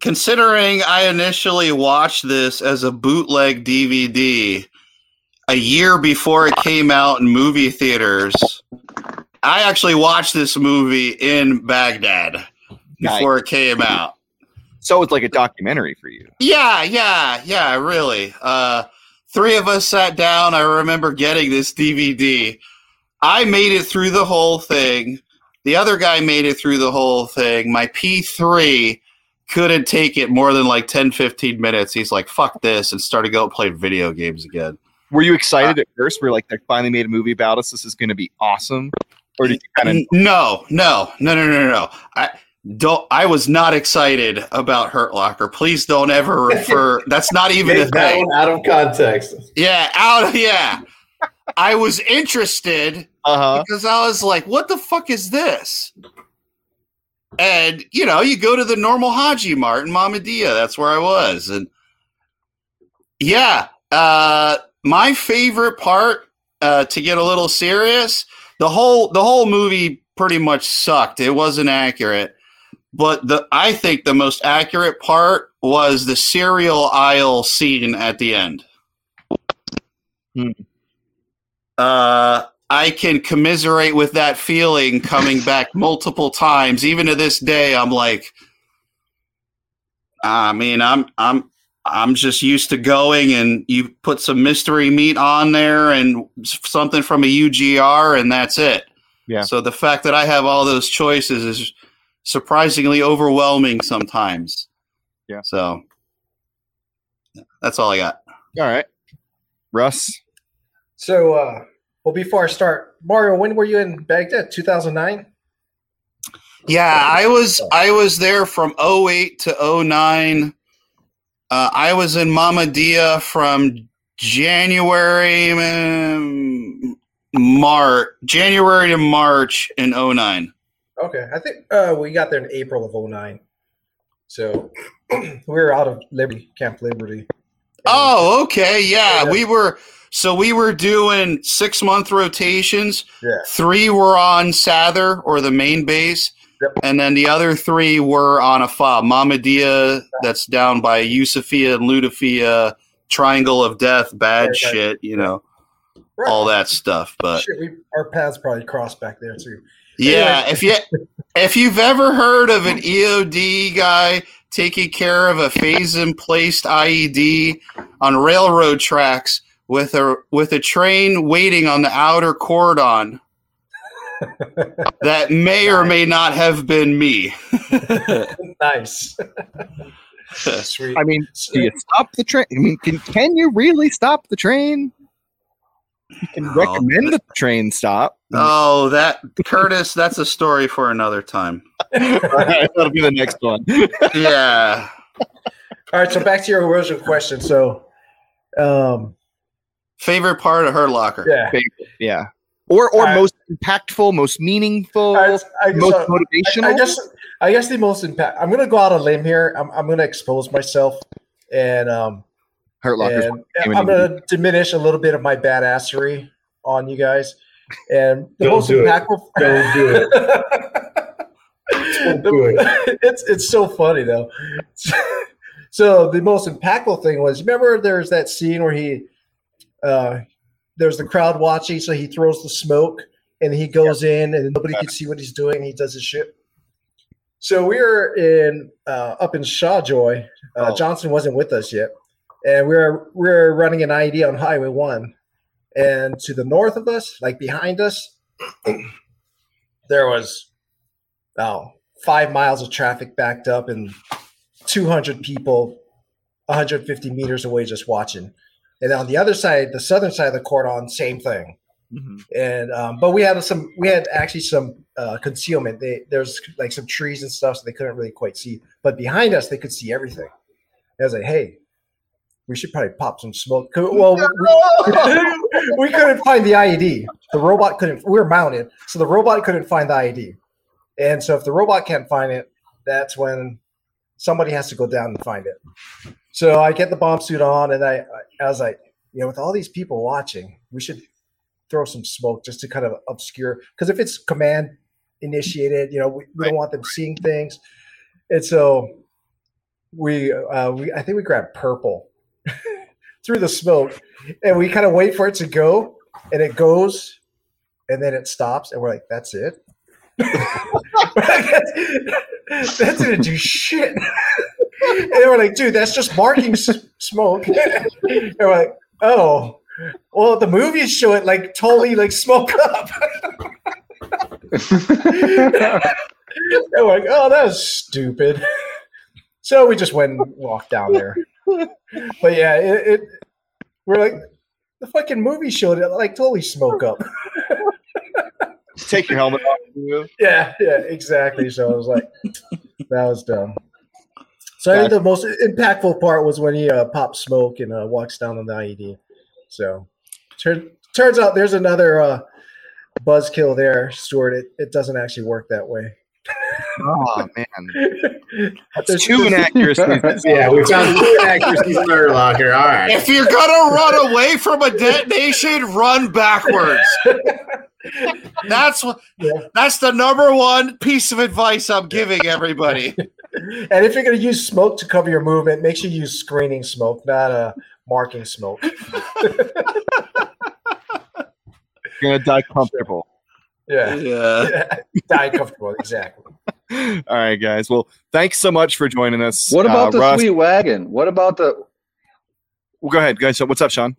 considering I initially watched this as a bootleg DVD a year before it came out in movie theaters, I actually watched this movie in Baghdad before it came out. so it's like a documentary for you. Yeah, yeah, yeah, really. Uh, three of us sat down. I remember getting this DVD. I made it through the whole thing. The other guy made it through the whole thing. My P3 couldn't take it more than like 10, 15 minutes. He's like, fuck this, and started going play video games again. Were you excited at first? We're like, they finally made a movie about us. This is going to be awesome. Or did you kind of No, no, no, no, no, no. I don't. I was not excited about Hurt Locker. Please don't ever <laughs> refer. That's not even a Take thing. out of context. Yeah, out. Yeah, I was interested. Uh-huh. because I was like, what the fuck is this? And you know, you go to the normal Haji Mart in Mamadia. That's where I was. And yeah, uh my favorite part, uh, to get a little serious, the whole the whole movie pretty much sucked. It wasn't accurate. But the I think the most accurate part was the cereal aisle scene at the end. Hmm. Uh I can commiserate with that feeling coming back <laughs> multiple times. Even to this day, I'm like, I mean, I'm I'm I'm just used to going and you put some mystery meat on there and something from a UGR and that's it. Yeah. So the fact that I have all those choices is surprisingly overwhelming sometimes. Yeah. So that's all I got. All right. Russ. So, uh, well, before I start, Mario, when were you in Baghdad? 2009? Yeah, I was I was there from 08 to 09. Uh, I was in Mamadia from January um, March January to March in 09. Okay. I think uh, we got there in April of 09. So <clears throat> we were out of Liberty, Camp Liberty. Oh, okay. Yeah, Yeah. we were so we were doing 6 month rotations. Yeah. Three were on Sather or the main base. Yep. And then the other three were on a fob. Mamadia, that's down by Yusufia and Ludafia, Triangle of Death, bad Right, right. shit, you know, Right. all that stuff. But Shit, we, our paths probably crossed back there too. yeah, Anyway. if you if you've ever heard of an EOD guy taking care of a phase-in placed IED on railroad tracks with a with a train waiting on the outer cordon, <laughs> that may or may not have been me. <laughs> Nice. <laughs> Sweet. I mean, do you stop the train? I mean, can can you really stop the train? You can No. recommend that the train stop. Oh, that Curtis, that's a story for another time. All right, that'll be the next one. Yeah. All right. So back to your original question. So, um, Favorite part of Hurt Locker. yeah. yeah. Or or I- most impactful, most meaningful, I, I, most so- motivational. I, I guess I guess the most impact. I'm gonna go out on a limb here. I'm, I'm gonna expose myself, and um, Hurt Locker's and game I'm gonna diminish a little bit of my badassery on you guys. And the Don't most do it. impactful. Don't do <laughs> Don't do it. <laughs> it's it's so funny though. <laughs> so the most impactful thing was remember there's that scene where he uh there's the crowd watching, so he throws the smoke and he goes in and nobody can see what he's doing he does his shit. So we were in uh, up in Shahjoy. Uh, Oh. Johnson wasn't with us yet, and we we're we we're running an ID on Highway One, and to the north of us, like behind us, <clears throat> there was oh five miles of traffic backed up and 200 people 150 meters away just watching and on the other side the southern side of the cordon same thing. Mhm. and um, but we had some we had actually some uh, concealment. They, there's like some trees and stuff so they couldn't really quite see. But behind us they could see everything. I was like hey we should probably pop some smoke. well we, we <laughs> couldn't find the ied the robot couldn't we were mounted so the robot couldn't find the ied and so if the robot can't find it that's when somebody has to go down and find it. So i get the bomb suit on and i as i was like you know with all these people watching we should throw some smoke just to kind of obscure because if it's command initiated you know we, we don't want them seeing things. And so we uh we i think we grabbed purple <laughs> through the smoke and we kind of wait for it to go and it goes and then it stops and we're like that's it that's, that didn't do shit and we're like dude that's just marking s- smoke and we're like oh well, the movies show it like totally like smoke up. and we're like, oh, that was stupid. So we just went and walked down there. But yeah, it, it we're like the fucking movie showed it like totally smoke up. Take your helmet off. you. Yeah, yeah, exactly. So I was like, <laughs> that was dumb. So I think the most impactful part was when he uh, pops smoke and uh, walks down on the IED. So turn, turns out there's another uh, buzzkill there, Stuart. It, it doesn't actually work that way. Oh <laughs> man, that's There's- two inaccuracies. <laughs> Yeah, we found two inaccuracies in Hurt Locker. All right. If you're gonna run away from a detonation, run backwards. That's what. Yeah. That's the number one piece of advice I'm giving everybody. And if you're going to use smoke to cover your movement, make sure you use screening smoke, not uh, marking smoke. <laughs> You're gonna die comfortable. Yeah. Yeah. Die comfortable. Exactly. <laughs> All right, guys. Well, thanks so much for joining us. What about uh, the Russ? sweet wagon? What about the? Well, go ahead, guys. So, what's up, Sean?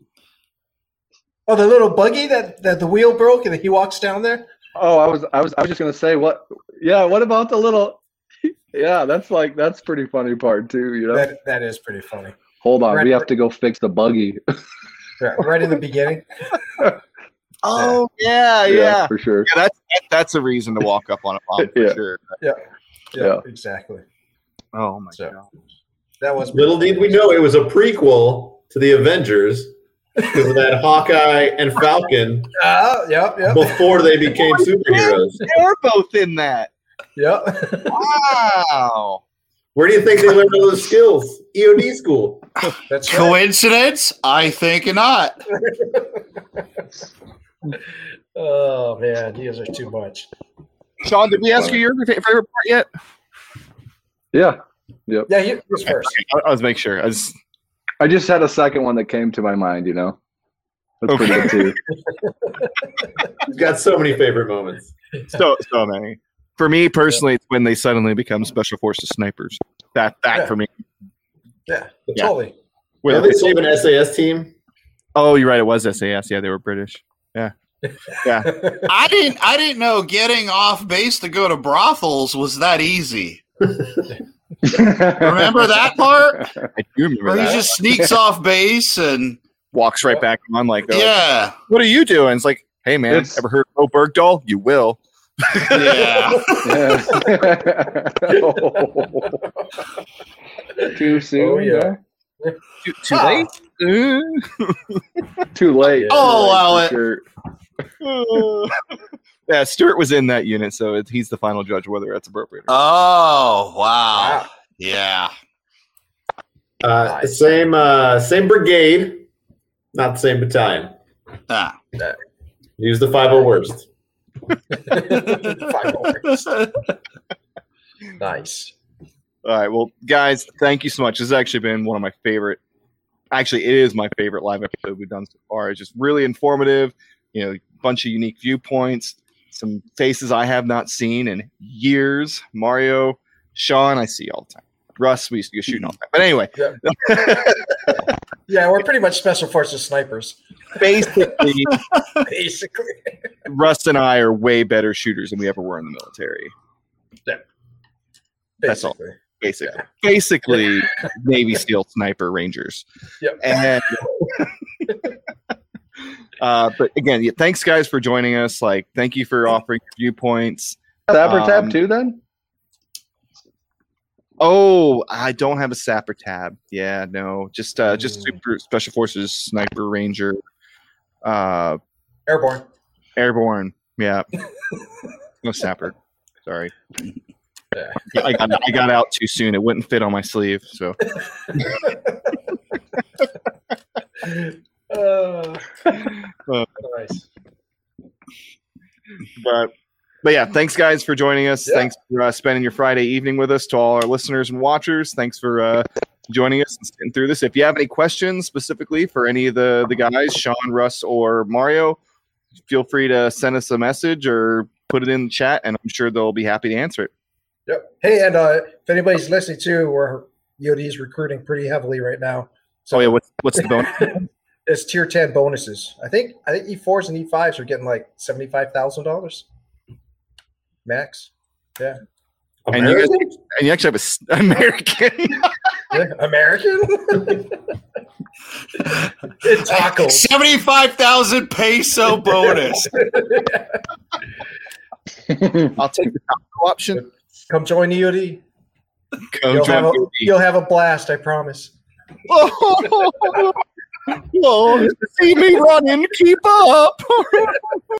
Oh, the little buggy that, that the wheel broke and he walks down there? Oh, I was, I was, I was just gonna say what? Yeah, what about the little? <laughs> Yeah, that's like that's pretty funny part too. You know. That, that is pretty funny. Hold on, Right- we have to go fix the buggy. <laughs> Right, right in the beginning. <laughs> Oh yeah, yeah. for sure. Yeah, that's that, that's a reason to walk up on a bomb for Yeah. sure. Yeah, Yeah. exactly. Oh my So- god. That was Little did we know it was a prequel to the Avengers because of that Hawkeye and Falcon Ah, yep, yep, before they became superheroes. They were both in that. yep. Wow. Where do you think they learned all those skills? EOD school. That's right. Coincidence? I think not. Oh man, these are too much. Sean, did we ask you your favorite part yet? Yeah, Yeah, he was first. I, I was make sure. I was I just had a second one that came to my mind. You know, that's pretty Okay. good too. <laughs> He's got so many favorite moments. so so many. For me personally, it's when they suddenly become special forces snipers. That that Yeah. for me. Yeah, Yeah. totally. Where Are they they still an SAS team? oh, you're right. It was SAS. Yeah, they were British. Yeah. <laughs> Yeah. I didn't. I didn't know getting off base to go to brothels was that easy. <laughs> Remember that part? I do remember Where he just sneaks off base and walks right back on like, they're yeah, what are you doing? It's like, hey man, It's- ever heard of Bergdahl? You will. yeah. <laughs> Too soon. Oh, yeah. yeah. Too, too Ah. late. <laughs> Too late. I'll allow it. sure. <laughs> yeah, Stuart was in that unit, so it, he's the final judge whether that's appropriate. or not. Oh wow. Wow. Yeah. Uh, same uh, same brigade, not the same battalion. Ah. Use the five oh worst. Five hours. <laughs> nice. All right, well, guys, thank you so much. This has actually been one of my favorite. Actually, it is my favorite live episode we've done so far. It's just really informative. You know, bunch of unique viewpoints, some faces I have not seen in years. Mario, Sean, I see all the time. Russ, we used to go shooting all the time. But anyway, Yeah, <laughs> we're pretty much special forces snipers, basically, <laughs> basically. Russ and I are way better shooters than we ever were in the military. Yeah, That's all. Basically. Basically, basically, Navy SEAL sniper rangers. Yep. And <laughs> uh, but again, yeah, thanks guys for joining us. Like, thank you for offering your viewpoints. Sapper Um, tab too then? Oh, I don't have a sapper tab. Yeah, no, just uh, just super special forces sniper ranger, uh, Airborne. airborne. Yeah, <laughs> no sapper. Sorry. <laughs> Yeah. I got I got out too soon. It wouldn't fit on my sleeve. So <laughs> Uh, Uh, nice. but but yeah, thanks guys for joining us. Yeah. Thanks for uh, spending your Friday evening with us. To all our listeners and watchers, thanks for uh, joining us and sitting through this. If you have any questions specifically for any of the the guys, Sean, Russ, or Mario, feel free to send us a message or put it in the chat, and I'm sure they'll be happy to answer it. Yep. Hey, and uh, if anybody's listening too, we're EOD is recruiting pretty heavily right now. So Oh yeah, what's what's the bonus? <laughs> it's tier ten bonuses. I think I think E fours and E fives are getting like seventy five thousand dollars max. Yeah. And you guys, and you actually have a s- <laughs> American. Yeah, American. <laughs> it's tacos. Seventy-five thousand peso bonus. <laughs> I'll take the taco option. Come join EOD. Go You'll have, a, join you'll have a blast. I promise. Oh, see me running, keep up. <laughs>